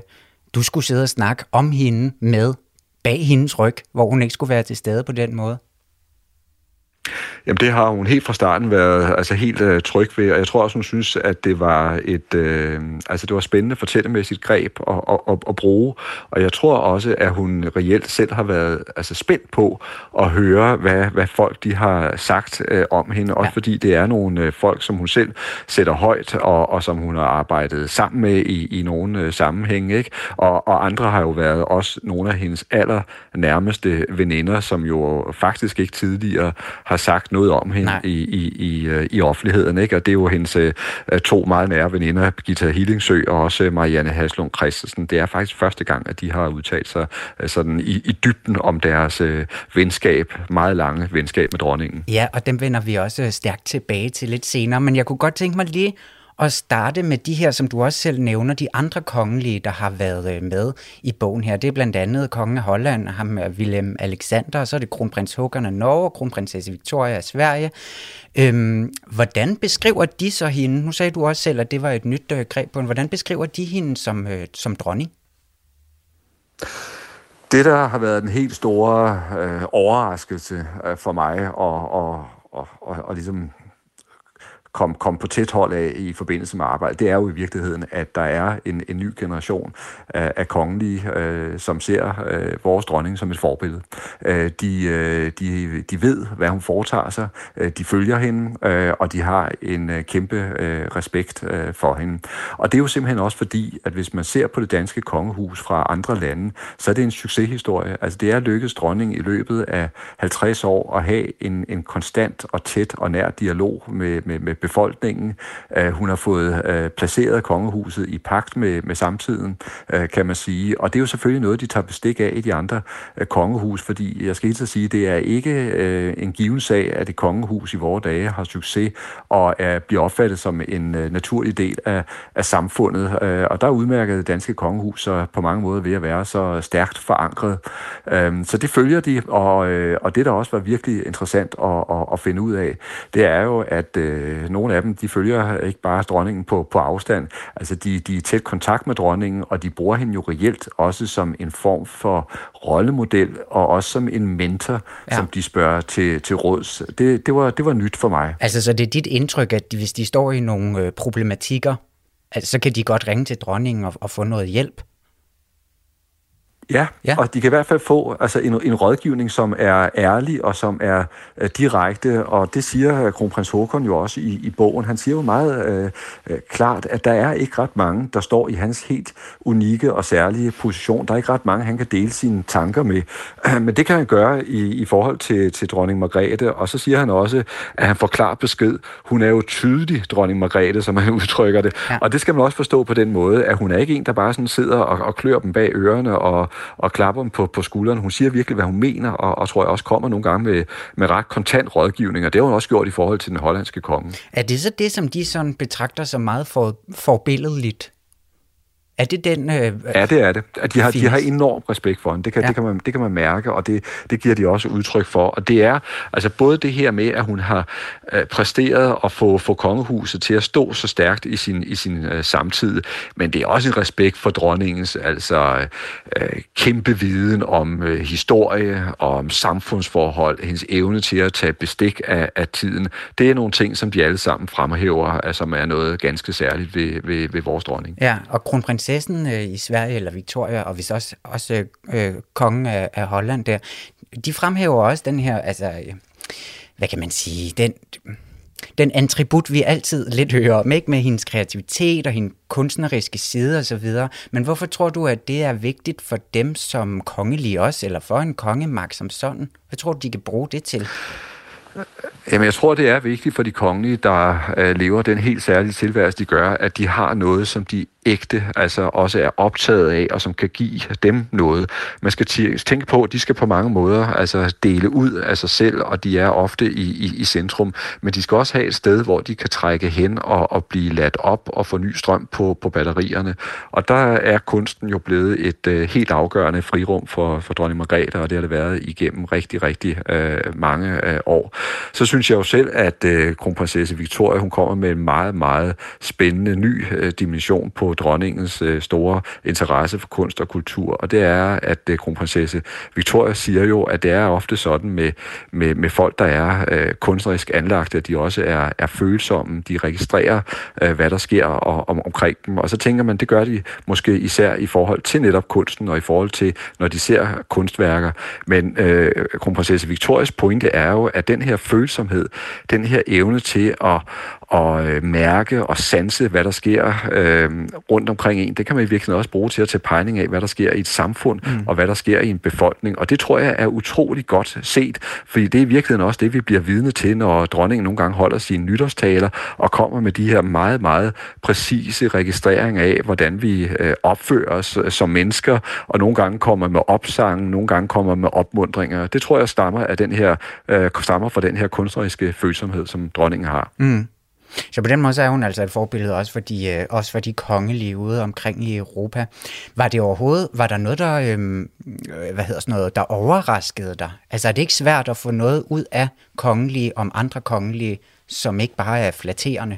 du skulle sidde og snakke om hende med bag hendes ryg, hvor hun ikke skulle være til stede på den måde? Jamen det har hun helt fra starten været altså helt øh, tryg ved, og jeg tror også, hun synes, at det var et øh, altså det var spændende fortællemæssigt greb at, at, at, at bruge, og jeg tror også, at hun reelt selv har været altså spændt på at høre, hvad, hvad folk de har sagt øh, om hende, også ja. fordi det er nogle øh, folk, som hun selv sætter højt, og, og som hun har arbejdet sammen med i, i nogle øh, sammenhænge, ikke? Og, og andre har jo været også nogle af hendes aller nærmeste veninder, som jo faktisk ikke tidligere har sagt noget om hende i, i, i, øh, i offentligheden. Ikke? Og det er jo hendes øh, to meget nære veninder, Birgitta Hillingsø og også Marianne Haslund Christensen. Det er faktisk første gang, at de har udtalt sig øh, sådan i, i dybden om deres øh, venskab, meget lange venskab med dronningen. Ja, og dem vender vi også stærkt tilbage til lidt senere, men jeg kunne godt tænke mig lige at starte med de her, som du også selv nævner, de andre kongelige, der har været øh, med i bogen her. Det er blandt andet kongen af Holland, ham øh, Willem Alexander, og så er det kronprins Håkon af Norge og kronprinsesse Victoria af Sverige. Øhm, hvordan beskriver de så hende? Nu sagde du også selv, at det var et nyt øh, greb på hende. Hvordan beskriver de hende som, øh, som dronning? Det, der har været den helt store øh, overraskelse øh, for mig, og, og, og, og, og ligesom kom, kom på tæt hold af i forbindelse med arbejde, det er jo i virkeligheden, at der er en, en ny generation af, af kongelige, øh, som ser øh, vores dronning som et forbillede. Øh, de, øh, de, de ved, hvad hun foretager sig, øh, de følger hende, øh, og de har en øh, kæmpe øh, respekt øh, for hende. Og det er jo simpelthen også fordi, at hvis man ser på det danske kongehus fra andre lande, så er det en succeshistorie. Altså det er lykkedes dronning i løbet af 50 år at have en, en konstant og tæt og nær dialog med, med, med befolkningen. Øh, hun har fået øh, placeret kongehuset i pagt med, med samtiden, øh, kan man sige. Og det er jo selvfølgelig noget, de tager bestik af i de andre kongehus, fordi jeg skal helt sige, det er ikke en given sag, at et kongehus i vores dage har succes og er, bliver opfattet som en naturlig del af, af samfundet. Og der er udmærket det danske kongehus så på mange måder ved at være så stærkt forankret. Så det følger de, og, og det, der også var virkelig interessant at, at, at finde ud af, det er jo, at nogle af dem, de følger ikke bare dronningen på, på afstand. Altså, de, de er i tæt kontakt med dronningen, og de bruger hende jo reelt også som en form for rollemodel, og også som en mentor, ja. som de spørger til, til råds. Det, det, var, det var nyt for mig. Altså, så det er dit indtryk, at hvis de står i nogle øh, problematikker, altså, så kan de godt ringe til dronningen og, og få noget hjælp? Ja, ja, og de kan i hvert fald få altså en, en rådgivning, som er ærlig og som er uh, direkte, og det siger kronprins Håkon jo også i, i bogen. Han siger jo meget uh, klart, at der er ikke ret mange, der står i hans helt unikke og særlige position. Der er ikke ret mange, han kan dele sine tanker med. Men det kan han gøre i, i forhold til, til dronning Margrethe, og så siger han også, at han får klar besked. Hun er jo tydelig, dronning Margrethe, som han udtrykker det. Ja. Og det skal man også forstå på den måde, at hun er ikke en, der bare sådan sidder og, og klør dem bag ørerne og og klapper dem på, på skulderen. Hun siger virkelig, hvad hun mener, og, og tror jeg også kommer nogle gange med, med ret kontant rådgivning, og det har hun også gjort i forhold til den hollandske konge. Er det så det, som de sådan betragter som meget for, forbilledeligt? Er det den... Øh, ja, det er det. At de, har, de har enorm respekt for hende. Det kan, ja. det, kan man, det kan man mærke, og det, det giver de også udtryk for. Og det er altså både det her med, at hun har øh, præsteret at få, få kongehuset til at stå så stærkt i sin, i sin øh, samtid, men det er også en respekt for dronningens altså øh, kæmpe viden om øh, historie og om samfundsforhold, hendes evne til at tage bestik af, af tiden. Det er nogle ting, som de alle sammen fremhæver, altså, som er noget ganske særligt ved, ved, ved vores dronning. Ja, og kronprins prinsessen øh, i Sverige, eller Victoria, og hvis også, også øh, kongen af, af Holland der, de fremhæver også den her, altså, øh, hvad kan man sige, den, den attribut, vi altid lidt hører om, ikke med hendes kreativitet og hendes kunstneriske side og så videre. Men hvorfor tror du, at det er vigtigt for dem som kongelige også, eller for en kongemagt som sådan? Hvad tror du, de kan bruge det til? Jamen, jeg tror, det er vigtigt for de kongelige, der øh, lever den helt særlige tilværelse, de gør, at de har noget, som de ægte, altså også er optaget af, og som kan give dem noget. Man skal tænke på, at de skal på mange måder altså dele ud af sig selv, og de er ofte i, i, i centrum, men de skal også have et sted, hvor de kan trække hen og, og blive ladt op og få ny strøm på, på batterierne. Og der er kunsten jo blevet et øh, helt afgørende frirum for, for dronning Margrethe, og det har det været igennem rigtig, rigtig øh, mange øh, år. Så synes jeg jo selv, at øh, kronprinsesse Victoria, hun kommer med en meget, meget spændende ny øh, dimension på dronningens øh, store interesse for kunst og kultur, og det er, at øh, kronprinsesse Victoria siger jo, at det er ofte sådan med, med, med folk, der er øh, kunstnerisk anlagte, at de også er, er følsomme, de registrerer, øh, hvad der sker og, om, omkring dem, og så tænker man, det gør de måske især i forhold til netop kunsten, og i forhold til, når de ser kunstværker, men øh, kronprinsesse Victorias pointe er jo, at den her følsomhed, den her evne til at, at øh, mærke og sanse, hvad der sker øh, rundt omkring en. Det kan man i virkeligheden også bruge til at tage pegning af, hvad der sker i et samfund, mm. og hvad der sker i en befolkning. Og det tror jeg er utrolig godt set, fordi det er i virkeligheden også det, vi bliver vidne til, når dronningen nogle gange holder sine nytårstaler og kommer med de her meget, meget præcise registreringer af, hvordan vi øh, opfører os øh, som mennesker, og nogle gange kommer med opsangen, nogle gange kommer med opmundringer. Det tror jeg stammer, af den her, øh, stammer fra den her kunstneriske følsomhed, som dronningen har. Mm. Så på den måde så er hun altså et forbillede også for de, øh, også for de kongelige ude omkring i Europa. Var det overhovedet, var der noget, der, øhm, øh, hvad hedder sådan noget, der overraskede dig? Altså er det ikke svært at få noget ud af kongelige om andre kongelige, som ikke bare er flatterende?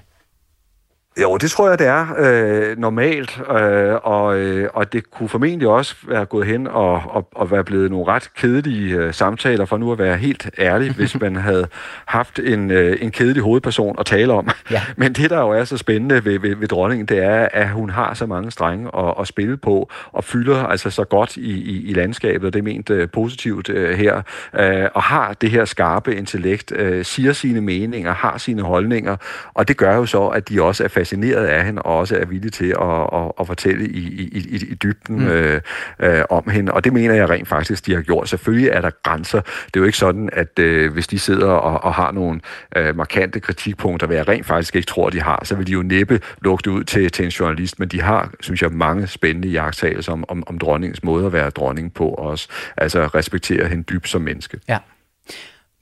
Jo, det tror jeg, det er øh, normalt, øh, og, øh, og det kunne formentlig også være gået hen og, og, og være blevet nogle ret kedelige øh, samtaler, for nu at være helt ærlig, hvis man havde haft en, øh, en kedelig hovedperson at tale om. Ja. Men det, der jo er så spændende ved, ved, ved dronningen, det er, at hun har så mange strenge at, at spille på, og fylder altså så godt i, i, i landskabet, og det er ment øh, positivt øh, her, øh, og har det her skarpe intellekt, øh, siger sine meninger, har sine holdninger, og det gør jo så, at de også er fascineret af hende, og også er villige til at, at, at fortælle i, i, i, i dybden mm. øh, øh, om hende. Og det mener jeg rent faktisk, de har gjort. Selvfølgelig er der grænser. Det er jo ikke sådan, at øh, hvis de sidder og, og har nogle øh, markante kritikpunkter, hvad jeg rent faktisk ikke tror, de har, så vil de jo næppe lukke det ud til, til en journalist. Men de har, synes jeg, mange spændende jagttagelser om, om, om dronningens måde at være dronning på også. Altså respektere hende dybt som menneske. Ja.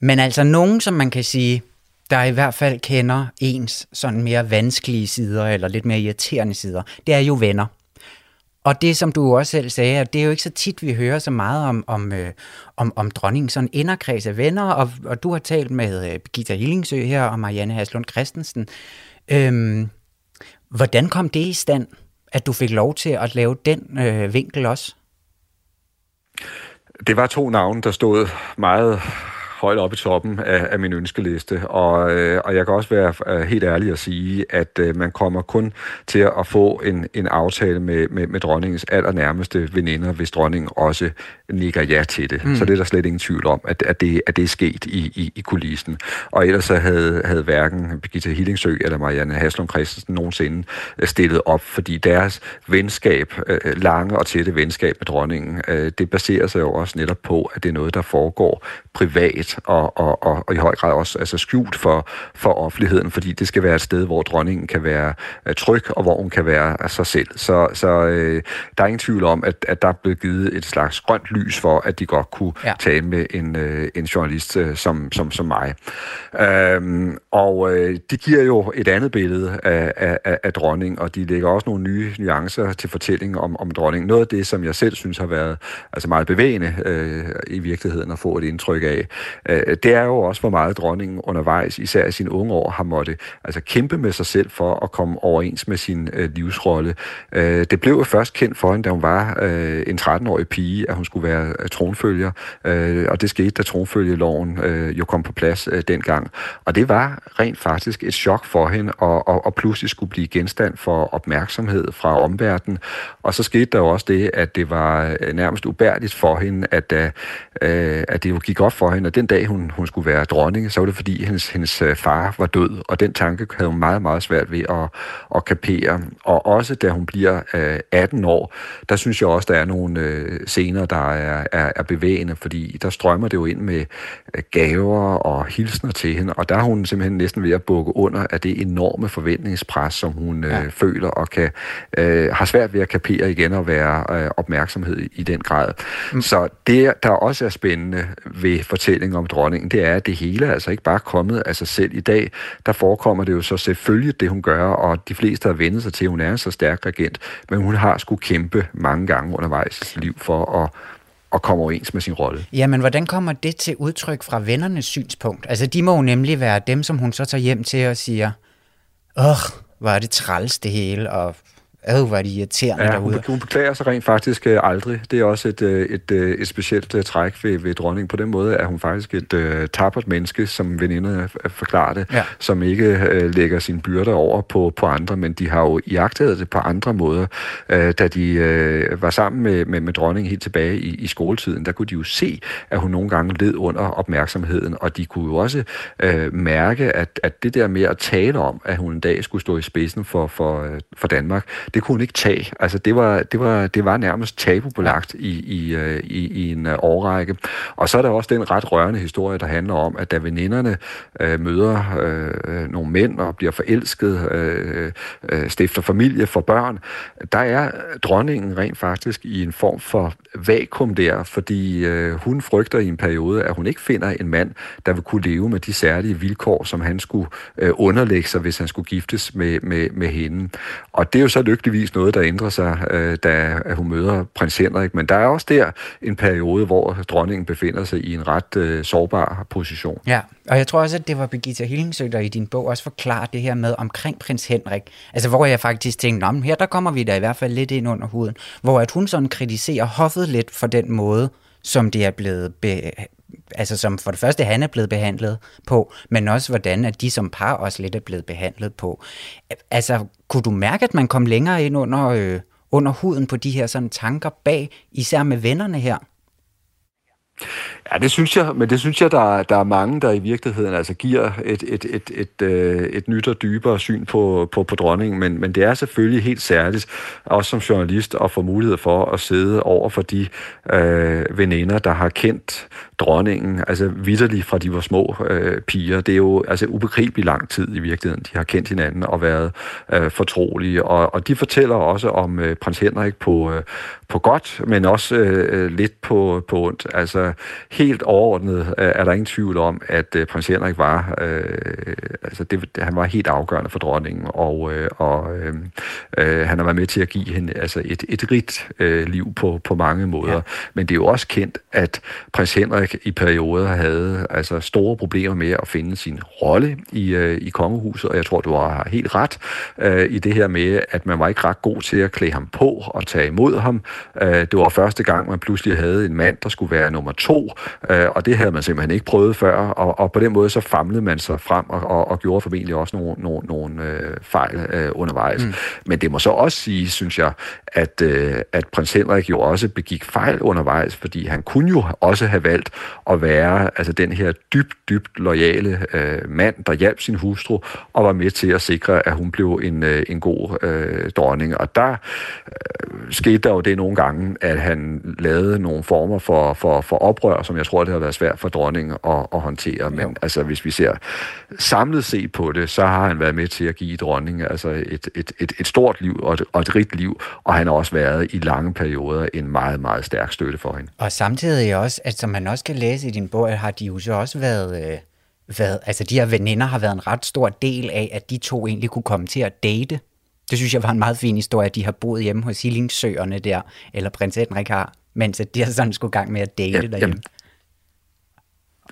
Men altså nogen, som man kan sige, der i hvert fald kender ens sådan mere vanskelige sider, eller lidt mere irriterende sider, det er jo venner. Og det, som du også selv sagde, at det er jo ikke så tit, vi hører så meget om, om, øh, om, om dronningen, sådan inderkreds af venner, og, og du har talt med øh, Birgitta Hillingsø her, og Marianne Haslund Christensen. Øhm, hvordan kom det i stand, at du fik lov til at lave den øh, vinkel også? Det var to navne, der stod meget højt oppe i toppen af, af min ønskeliste. Og, øh, og jeg kan også være øh, helt ærlig at sige, at øh, man kommer kun til at få en, en aftale med, med, med dronningens allernærmeste veninder, hvis dronningen også nikker ja til det. Mm. Så det er der slet ingen tvivl om, at, at, det, at det er sket i, i, i kulissen. Og ellers så havde, havde hverken Birgitta Hillingsø eller Marianne Haslund Christensen nogensinde øh, stillet op, fordi deres venskab, øh, lange og tætte venskab med dronningen, øh, det baserer sig jo også netop på, at det er noget, der foregår privat og, og, og, og i høj grad også altså skjult for, for offentligheden, fordi det skal være et sted, hvor dronningen kan være uh, tryg, og hvor hun kan være sig selv. Så, så uh, der er ingen tvivl om, at, at der er blevet givet et slags grønt lys for, at de godt kunne ja. tale med en, uh, en journalist uh, som, som, som mig. Uh, og uh, det giver jo et andet billede af, af, af dronningen, og de lægger også nogle nye nuancer til fortællingen om, om dronningen. Noget af det, som jeg selv synes har været altså meget bevægende uh, i virkeligheden at få et indtryk af, øh, det er jo også, hvor meget dronningen undervejs, især i sine unge år, har måttet altså, kæmpe med sig selv for at komme overens med sin øh, livsrolle. Øh, det blev jo først kendt for hende, da hun var øh, en 13-årig pige, at hun skulle være øh, tronfølger, øh, og det skete, da tronfølgeloven øh, jo kom på plads øh, dengang. Og det var rent faktisk et chok for hende, og, og, og pludselig skulle blive genstand for opmærksomhed fra omverdenen. Og så skete der jo også det, at det var øh, nærmest ubærligt for hende, at, øh, at det jo gik op for hende, at den dag hun, hun skulle være dronning, så var det fordi hendes, hendes øh, far var død, og den tanke havde hun meget, meget svært ved at, at kapere. Og også da hun bliver øh, 18 år, der synes jeg også, der er nogle øh, scener, der er, er, er bevægende, fordi der strømmer det jo ind med øh, gaver og hilsner til hende, og der er hun simpelthen næsten ved at bukke under af det enorme forventningspres, som hun øh, ja. føler og kan øh, har svært ved at kapere igen og være øh, opmærksomhed i, i den grad. Mm. Så det, der også er spændende ved fortællingen om dronningen, det er, at det hele er altså ikke bare kommet af sig selv. I dag, der forekommer det jo så selvfølgelig det, hun gør, og de fleste har vendt sig til, at hun er en så stærk regent, men hun har skulle kæmpe mange gange undervejs i sit liv for at og komme overens med sin rolle. Jamen, hvordan kommer det til udtryk fra vennernes synspunkt? Altså, de må jo nemlig være dem, som hun så tager hjem til og siger, åh, hvor er det træls det hele, og Øh, hvor er de irriterende Ja, derude. hun, hun beklager sig rent faktisk øh, aldrig. Det er også et, øh, et, øh, et specielt øh, træk ved, ved dronningen. På den måde er hun faktisk et øh, tappert menneske, som veninderne øh, forklarer det, Ja. som ikke øh, lægger sine byrder over på, på andre, men de har jo iagtaget det på andre måder. Øh, da de øh, var sammen med, med, med dronningen helt tilbage i, i skoletiden, der kunne de jo se, at hun nogle gange led under opmærksomheden, og de kunne jo også øh, mærke, at, at det der med at tale om, at hun en dag skulle stå i spidsen for, for, for Danmark, det kunne hun ikke tage. Altså det var, det var, det var nærmest tabubelagt i, i, øh, i, i en øh, årrække. Og så er der også den ret rørende historie, der handler om, at da veninderne øh, møder øh, nogle mænd og bliver forelsket, øh, øh, stifter familie for børn, der er dronningen rent faktisk i en form for vakuum der, fordi øh, hun frygter i en periode, at hun ikke finder en mand, der vil kunne leve med de særlige vilkår, som han skulle øh, underlægge sig, hvis han skulle giftes med, med, med hende. Og det er jo så lykkeligvis noget, der ændrer sig, øh, da at hun møder prins Henrik, men der er også der en periode, hvor dronningen befinder sig i en ret øh, sårbar position. Ja, og jeg tror også, at det var Birgitta Hillingsø, der i din bog også forklarer det her med omkring prins Henrik. Altså, hvor jeg faktisk tænkte, Nå, men her der kommer vi da i hvert fald lidt ind under huden. Hvor at hun sådan kritiserer hoffet lidt for den måde, som det er blevet be, altså som for det første han er blevet behandlet på, men også hvordan at de som par også lidt er blevet behandlet på. Altså, kunne du mærke, at man kom længere ind under, øh, under huden på de her sådan tanker bag, især med vennerne her? Ja, det synes jeg, men det synes jeg, der, der er mange, der i virkeligheden altså giver et, et, et, et, øh, et nyt og dybere syn på, på, på dronningen, men, men det er selvfølgelig helt særligt, også som journalist, at få mulighed for at sidde over for de øh, veninder, der har kendt dronningen, altså vidderligt fra de var små øh, piger. Det er jo altså ubegribelig lang tid i virkeligheden, de har kendt hinanden og været øh, fortrolige, og, og de fortæller også om øh, prins Henrik på, øh, på godt, men også øh, lidt på, på ondt. Altså helt overordnet øh, er der ingen tvivl om, at øh, prins Henrik var, øh, altså det, han var helt afgørende for dronningen, og, øh, og øh, øh, han har været med til at give hende altså et, et rigt øh, liv på, på mange måder. Ja. Men det er jo også kendt, at prins Henrik i perioder havde altså store problemer med at finde sin rolle i, øh, i kongehuset, og jeg tror, du har helt ret øh, i det her med, at man var ikke ret god til at klæde ham på og tage imod ham. Øh, det var første gang, man pludselig havde en mand, der skulle være nummer to, øh, og det havde man simpelthen ikke prøvet før, og, og på den måde så famlede man sig frem og, og, og gjorde formentlig også nogle, nogle, nogle øh, fejl øh, undervejs. Mm. Men det må så også sige, synes jeg, at, øh, at prins Henrik jo også begik fejl undervejs, fordi han kunne jo også have valgt at være altså den her dybt, dybt lojale øh, mand, der hjalp sin hustru og var med til at sikre, at hun blev en, øh, en god øh, dronning. Og der øh, skete der jo det nogle gange, at han lavede nogle former for, for, for oprør, som jeg tror, det har været svært for dronningen at, at håndtere. Men jo. altså, hvis vi ser samlet set på det, så har han været med til at give dronningen altså et, et, et, et stort liv og et, og et rigt liv, og han har også været i lange perioder en meget, meget stærk støtte for hende. Og samtidig også, at som man også kan læse i din bog, har de jo så også været, øh, været, altså de her veninder har været en ret stor del af, at de to egentlig kunne komme til at date. Det synes jeg var en meget fin historie, at de har boet hjemme hos Hillingsøerne der, eller prins Henrik har, mens at de har sådan skulle gang med at date ja, derhjemme. Jamen,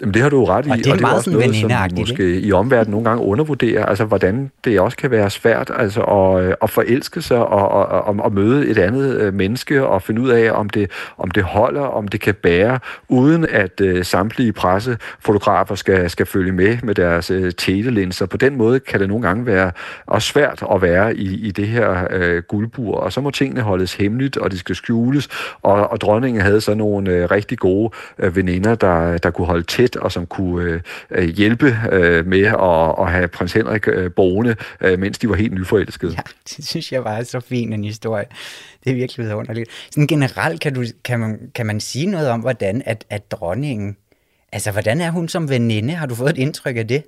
Jamen, det har du jo ret i, og det er, og det er også noget, som måske ikke? i omverdenen nogle gange undervurderer, altså hvordan det også kan være svært altså, at, at forelske sig og, og, og, og møde et andet øh, menneske og finde ud af, om det, om det holder, om det kan bære, uden at uh, samtlige pressefotografer skal, skal følge med med deres uh, telelinser. På den måde kan det nogle gange være også svært at være i, i det her uh, guldbur, og så må tingene holdes hemmeligt, og de skal skjules, og, og dronningen havde så nogle uh, rigtig gode uh, veninder, der, der kunne holde tæt og som kunne øh, øh, hjælpe øh, med at, at have prins Henrik øh, boende, øh, mens de var helt nyforelskede. Ja, det synes jeg var så fin en historie. Det er virkelig vidunderligt. Sådan generelt kan, du, kan, man, kan man sige noget om, hvordan at, at dronningen, altså hvordan er hun som veninde? Har du fået et indtryk af det?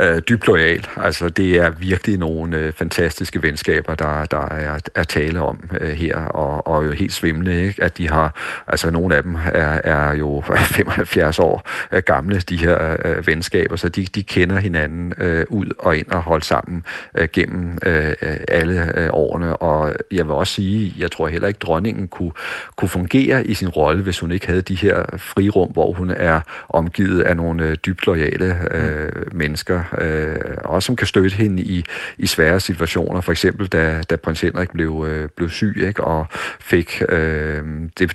Øh, dybt lojal. Altså, det er virkelig nogle øh, fantastiske venskaber, der, der er, er tale om øh, her, og, og jo helt svimlende, ikke? at de har, altså nogle af dem er, er jo 75 år øh, gamle, de her øh, venskaber, så de, de kender hinanden øh, ud og ind og holdt sammen øh, gennem øh, alle øh, årene, og jeg vil også sige, jeg tror heller ikke, dronningen kunne, kunne fungere i sin rolle, hvis hun ikke havde de her frirum, hvor hun er omgivet af nogle øh, dybt lojale øh, mennesker, mennesker, øh, også som kan støtte hende i, i svære situationer. For eksempel da, da prins Henrik blev, øh, blev syg ikke, og fik øh,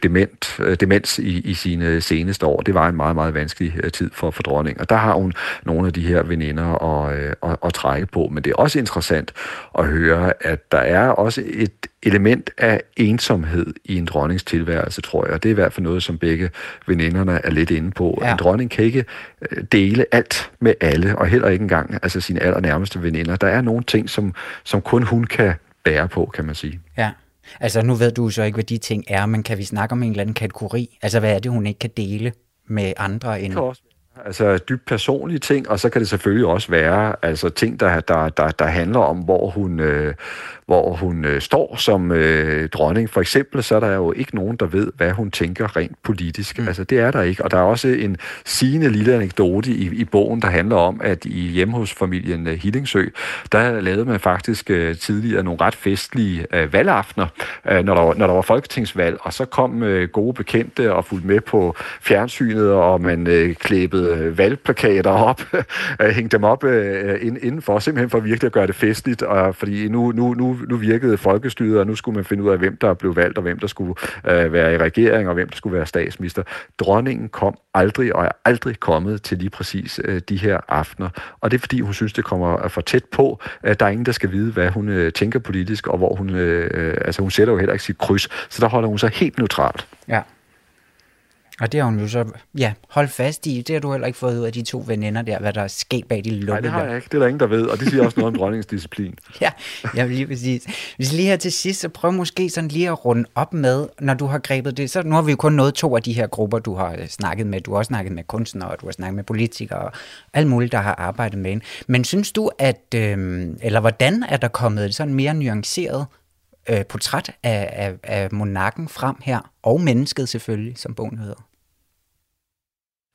dement, øh, demens i, i sine seneste år. Det var en meget, meget vanskelig øh, tid for, for dronning. Og der har hun nogle af de her veninder at, øh, at, at trække på. Men det er også interessant at høre, at der er også et element af ensomhed i en dronnings tilværelse, tror jeg. Det er i hvert fald noget, som begge veninderne er lidt inde på. Ja. En dronning kan ikke øh, dele alt med alle, og heller ikke engang altså sine allernærmeste veninder. Der er nogle ting, som, som kun hun kan bære på, kan man sige. Ja. Altså, nu ved du så ikke, hvad de ting er, men kan vi snakke om en eller anden kategori? Altså, hvad er det, hun ikke kan dele med andre end... Det kan også Altså dybt personlige ting, og så kan det selvfølgelig også være altså ting, der, der, der, der handler om, hvor hun, øh, hvor hun øh, står som øh, dronning. For eksempel, så er der jo ikke nogen, der ved, hvad hun tænker rent politisk. Mm. Altså det er der ikke. Og der er også en sigende lille anekdote i, i bogen, der handler om, at i hjemme hos familien øh, Hillingsø, der lavede man faktisk øh, tidligere nogle ret festlige øh, valgaftener, øh, når, der var, når der var folketingsvalg, og så kom øh, gode bekendte og fulgte med på fjernsynet, og man øh, klæbede øh, valgplakater op, øh, hængte dem op øh, ind, indenfor, simpelthen for virkelig at gøre det festligt, og fordi nu, nu, nu, nu virkede folkestyret, og nu skulle man finde ud af, hvem der blev valgt, og hvem der skulle øh, være i regering, og hvem der skulle være statsminister. Dronningen kom aldrig, og er aldrig kommet til lige præcis øh, de her aftener, og det er fordi, hun synes, det kommer øh, for tæt på. at der er ingen, der skal vide, hvad hun øh, tænker politisk, og hvor hun, øh, øh altså hun sætter jo heller ikke sit kryds, så der holder hun sig helt neutralt. Ja. Og det har hun jo så ja, holdt fast i. Det har du heller ikke fået ud af de to veninder der, hvad der er sket bag de lukkede. Nej, det har jeg ikke. Det er der ingen, der ved. Og det siger også noget om dronningens disciplin. ja, jeg vil lige præcis. Hvis lige her til sidst, så prøv måske sådan lige at runde op med, når du har grebet det. Så nu har vi jo kun nået to af de her grupper, du har snakket med. Du har også snakket med kunstnere, og du har snakket med politikere, og alt muligt, der har arbejdet med en. Men synes du, at, øh, eller hvordan er der kommet sådan mere nuanceret øh, portræt af, af, af monarken frem her, og mennesket selvfølgelig, som bogen hedder?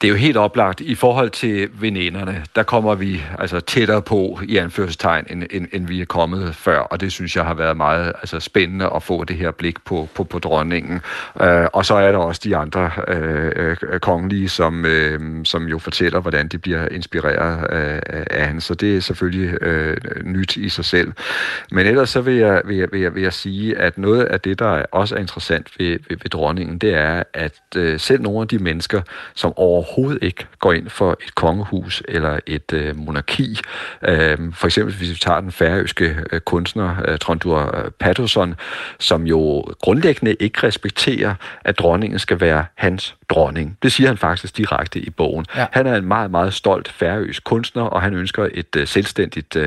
det er jo helt oplagt. I forhold til veninderne, der kommer vi altså tættere på i anførselstegn, end, end, end vi er kommet før, og det synes jeg har været meget altså, spændende at få det her blik på, på, på dronningen. Øh, og så er der også de andre øh, øh kongelige, som, øh, som jo fortæller, hvordan de bliver inspireret øh, af, af han, så det er selvfølgelig øh, nyt i sig selv. Men ellers så vil jeg, vil, jeg, vil, jeg, vil jeg sige, at noget af det, der også er interessant ved, ved, ved dronningen, det er, at øh, selv nogle af de mennesker, som over overhovedet ikke går ind for et kongehus eller et øh, monarki. Øh, for eksempel hvis vi tager den færøske øh, kunstner øh, Trondur Patterson, som jo grundlæggende ikke respekterer, at dronningen skal være hans dronning. Det siger han faktisk direkte i bogen. Ja. Han er en meget, meget stolt færøsk kunstner, og han ønsker et uh, selvstændigt uh,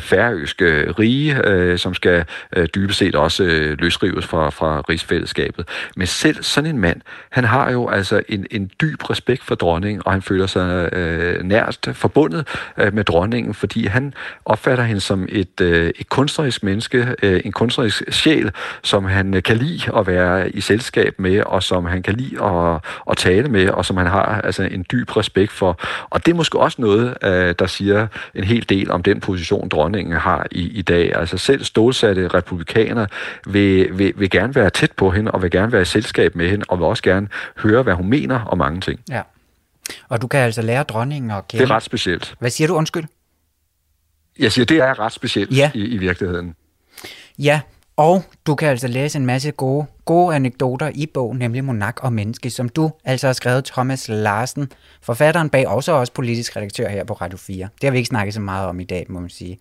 færøsk uh, rige, uh, som skal uh, dybest set også uh, løsrives fra, fra rigsfællesskabet. Men selv sådan en mand, han har jo altså en, en dyb respekt for dronningen, og han føler sig øh, nært forbundet øh, med dronningen, fordi han opfatter hende som et, øh, et kunstnerisk menneske, øh, en kunstnerisk sjæl, som han øh, kan lide at være i selskab med, og som han kan lide at at tale med, og som han har altså en dyb respekt for. Og det er måske også noget, øh, der siger en hel del om den position, dronningen har i, i dag. Altså selv stålsatte republikaner vil, vil, vil gerne være tæt på hende, og vil gerne være i selskab med hende, og vil også gerne høre, hvad hun mener om mange ting. Ja. Og du kan altså lære dronningen at kende. Det er ret specielt. Hvad siger du? Undskyld. Jeg siger, det er ret specielt ja. i, i virkeligheden. Ja, og du kan altså læse en masse gode, gode anekdoter i bogen, nemlig Monak og Menneske, som du altså har skrevet Thomas Larsen, forfatteren bag, også også politisk redaktør her på Radio 4. Det har vi ikke snakket så meget om i dag, må man sige.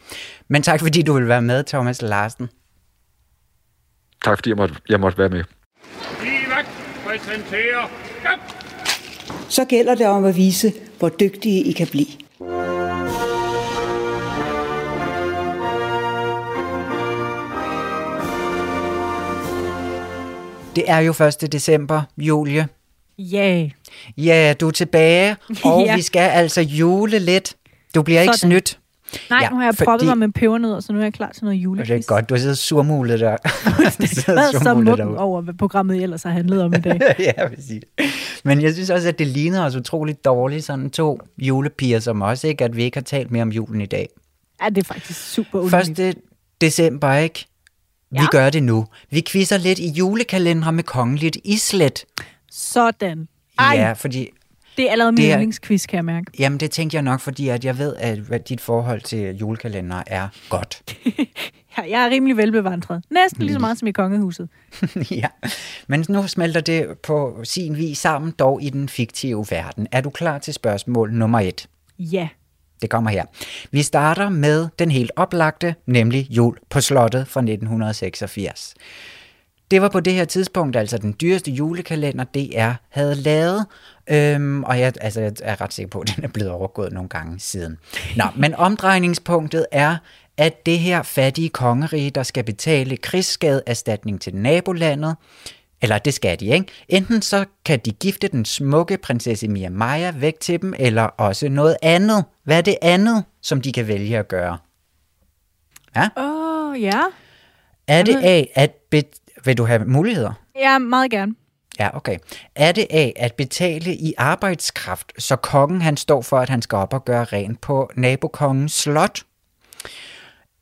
Men tak fordi du vil være med, Thomas Larsen. Tak fordi jeg måtte, jeg måtte være med. Så gælder det om at vise, hvor dygtige I kan blive. Det er jo 1. december, Julie. Ja. Yeah. Ja, du er tilbage, og ja. vi skal altså jule lidt. Du bliver Sådan. ikke snydt. Nej, ja, nu har jeg fordi... proppet mig med pebernødder, så nu er jeg klar til noget julequiz. Det er godt, du har siddet surmulet der. Hvad så mukken over, hvad programmet ellers har handlet om i dag. ja, præcis. Men jeg synes også, at det ligner os utroligt dårligt, sådan to julepiger som os, ikke? at vi ikke har talt mere om julen i dag. Ja, det er faktisk super underligt. 1. december, ikke? Ja. Vi gør det nu. Vi quizzer lidt i julekalender med kongeligt islet. Sådan. Ej. Ja, fordi Det er allerede min yndlingsquiz, kan jeg mærke. Jamen, det tænkte jeg nok, fordi at jeg ved, at hvad dit forhold til julekalender er godt. Ja, jeg er rimelig velbevandret. Næsten lige så meget som i kongehuset. ja. Men nu smelter det på sin vis sammen, dog i den fiktive verden. Er du klar til spørgsmål nummer et? Ja. Det kommer her. Vi starter med den helt oplagte, nemlig Jul på slottet fra 1986. Det var på det her tidspunkt altså den dyreste julekalender, DR havde lavet, øhm, og jeg, altså, jeg er ret sikker på, at den er blevet overgået nogle gange siden. Nå, men omdrejningspunktet er, at det her fattige kongerige, der skal betale krigsskadeerstatning til nabolandet, eller det skal de, ikke? Enten så kan de gifte den smukke prinsesse Mia Maja væk til dem, eller også noget andet. Hvad er det andet, som de kan vælge at gøre? Åh, oh, ja. Er det af at... Be- vil du have muligheder? Ja, meget gerne. Ja, okay. Er det af at betale i arbejdskraft, så kongen han står for, at han skal op og gøre rent på nabokongens slot?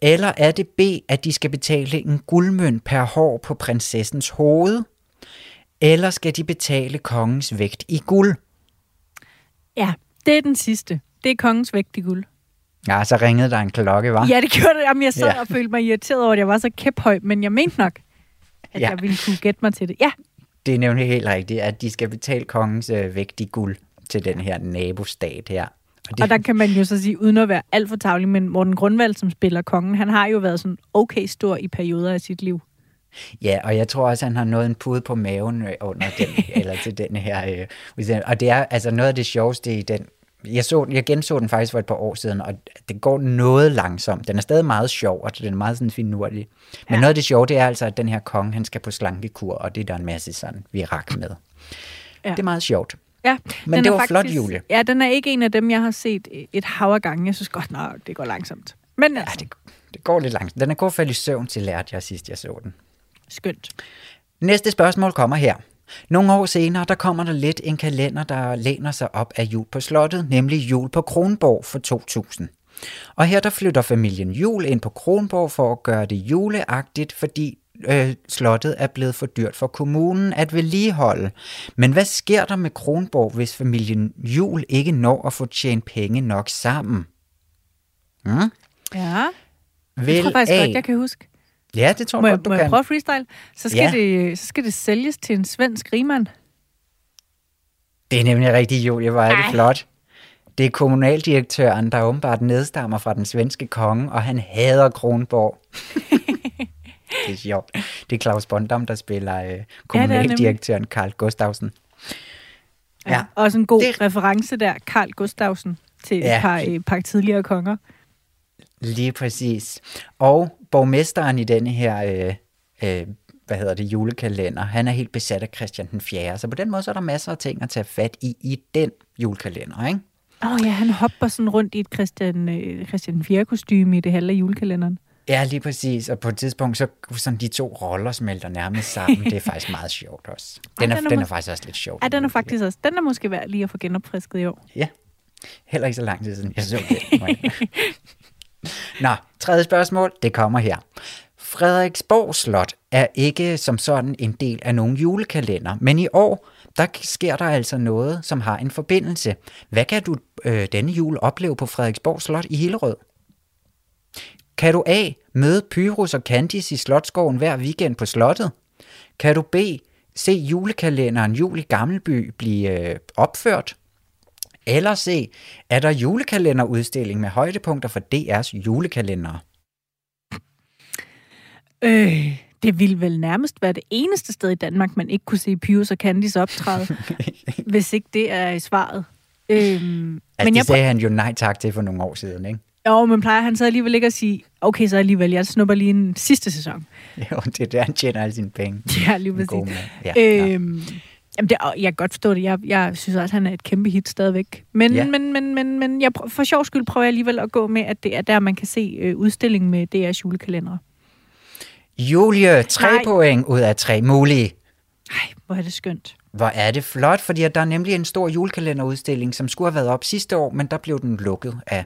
Eller er det B, at de skal betale en guldmønt per hår på prinsessens hoved? Eller skal de betale kongens vægt i guld? Ja, det er den sidste. Det er kongens vægt i guld. Ja, så ringede der en klokke, var? Ja, det gjorde det. Jamen, jeg sad Ja. og følte mig irriteret over, at jeg var så kæphøj, men jeg mente nok, at ja. jeg ville kunne gætte mig til det. Ja, Det er nemlig helt rigtigt, at de skal betale kongens øh, vægt i guld til den her nabostat her. Og det, og der kan man jo så sige, uden at være alt for tavlig, men Morten Grundvald, som spiller kongen, han har jo været sådan okay stor i perioder af sit liv. Ja, og jeg tror også, han har nået en pude på maven øh, under den, eller til den her. Øh, og det er altså noget af det sjoveste i den. Jeg, så, jeg genså den faktisk for et par år siden, og det går noget langsomt. Den er stadig meget sjov, og den er meget sådan finurlig. Men ja. noget af det sjove, det er altså, at den her konge, han skal på slankekur, og det er der en masse sådan virak med. Ja. Ja. Det er meget sjovt. Ja, Men den det er var flot, Julie. Ja, den er ikke en af dem, jeg har set et hav af gange. Jeg synes godt, nej, det går langsomt. Men Ja, altså, det, det går lidt langsomt. Den er god faldet i søvn til lærte jeg sidst, jeg så den. skønt. Næste spørgsmål kommer her. Nogle år senere, der kommer der lidt en kalender, der læner sig op af jul på slottet, nemlig jul på Kronborg for 2000. Og her der flytter familien Jul ind på Kronborg for at gøre det juleagtigt, fordi øh, slottet er blevet for dyrt for kommunen at vedligeholde. Men hvad sker der med Kronborg, hvis familien Jul ikke når at få tjent penge nok sammen? Hmm? Ja, Vil jeg tror faktisk A... godt, jeg kan huske. Ja, det tror Må jeg godt, du må kan. jeg prøve freestyle? Så skal, Ja. det, så skal det sælges til en svensk rigmand. Det er nemlig rigtig Julie, hvor er det Ej. flot. Det er kommunaldirektøren, der åbenbart nedstammer fra den svenske konge, og han hader Kronborg. det er sjovt. Det er Claus Bondam, der spiller øh, kommunaldirektøren Karl Gustavsen. Ja. Også en god Det- reference der, Karl Gustavsen, til Ja. ja. et par, et par tidligere konger. Lige præcis. Og borgmesteren i denne her, øh, øh, hvad hedder det, julekalender, han er helt besat af Christian den 4. Så på den måde så er der masser af ting at tage fat i i den julekalender, ikke? Åh oh, ja, han hopper sådan rundt i et Christian, øh, Christian 4 kostume i det halve af julekalenderen. Ja, lige præcis. Og på et tidspunkt, så sådan de to roller smelter nærmest sammen. Det er faktisk meget sjovt også. Den er, den er den er faktisk også lidt sjov. Ja, den er faktisk også, den er måske værd lige at få genopfrisket i år. Ja, heller ikke så lang tid siden, jeg så det. Nå, tredje spørgsmål, det kommer her. Frederiksborg Slot er ikke som sådan en del af nogen julekalender, men i år, der sker der altså noget, som har en forbindelse. Hvad kan du øh, denne jul opleve på Frederiksborg Slot i Hillerød? Kan du A. Møde Pyrus og Candice i Slotskoven hver weekend på slottet? Kan du B. Se julekalenderen Jul i Gammelby blive øh, opført? Eller C. Er der julekalenderudstilling med højdepunkter for DR's julekalender? Øh, det ville vel nærmest være det eneste sted i Danmark, man ikke kunne se Pius og Candice optræde, hvis ikke det er svaret. Øhm, Altså, men det jeg, sagde han jo nej tak til for nogle år siden, ikke? jo, men plejer han så alligevel ikke at sige, okay, så alligevel, jeg snupper lige en sidste sæson. Jo, det er der, han tjener alle sine penge. Ja, lige præcis. Ja, ja. Jamen det, jeg kan godt forstå det. Jeg, jeg synes også, at han er et kæmpe hit stadigvæk. Men, Ja. men, men, men, men jeg, prø- for sjov skyld prøver jeg alligevel at gå med, at det er der, man kan se øh, udstillingen med DR's julekalender. Julie, tre Nej. point ud af tre mulige. Ej, hvor er det skønt. Hvor er det flot, fordi der er nemlig en stor julekalenderudstilling, som skulle have været op sidste år, men der blev den lukket af,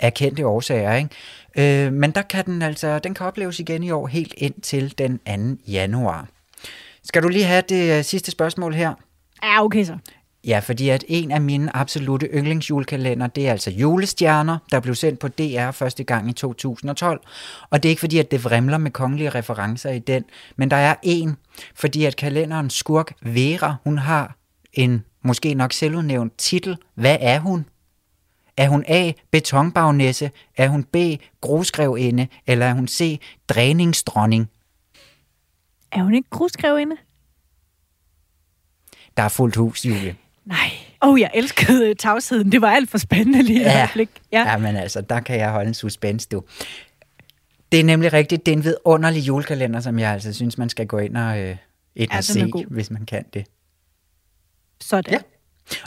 af kendte årsager. Ikke? Øh, men der kan den altså, den kan opleves igen i år helt ind til den 2. januar. Skal du lige have det øh, sidste spørgsmål her? Ja, okay så. Ja, fordi at en af mine absolute yndlingsjulekalender, det er altså Julestjerner, der blev sendt på DR første gang i 2012. Og det er ikke fordi, at det vrimler med kongelige referencer i den, men der er en, fordi at kalenderen skurk Vera, hun har en måske nok selvudnævnt titel. Hvad er hun? Er hun A. Betonbagnæsse? Er hun B. Grusgrevinde? Eller er hun C. Dræningsdronning? Er hun ikke grusgrevinde? Der er fuldt hus, Julie. Nej. Åh, oh, jeg elskede tavsheden. Det var alt for spændende lige ja. øjeblik. Ja. ja, men altså, der kan jeg holde en suspense, du. Det er nemlig rigtigt. Det er en vidunderlig julekalender, som jeg altså synes, man skal gå ind og, øh, ind ja, og se, hvis man kan det. Sådan. Ja.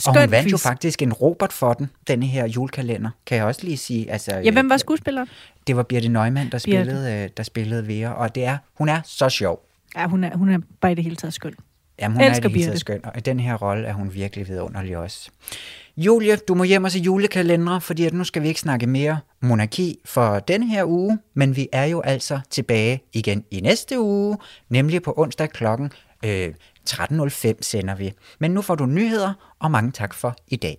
Og hun vandt jo faktisk en Robert for den, denne her julekalender, kan jeg også lige sige. Altså, ja, hvem var skuespilleren? Det var Birte Neumann, der spillede, øh, der spillede Vera, og det er, hun er så sjov. Ja, hun er, hun er bare i det hele taget skøn. Jamen, hun Elsker er i det hele taget skøn, og i den her rolle er hun virkelig vidunderlig også. Julie, du må hjem og se julekalendere, fordi at nu skal vi ikke snakke mere monarki for denne her uge, men vi er jo altså tilbage igen i næste uge, nemlig på onsdag klokken øh, 13.05 sender vi. Men nu får du nyheder, og mange tak for i dag.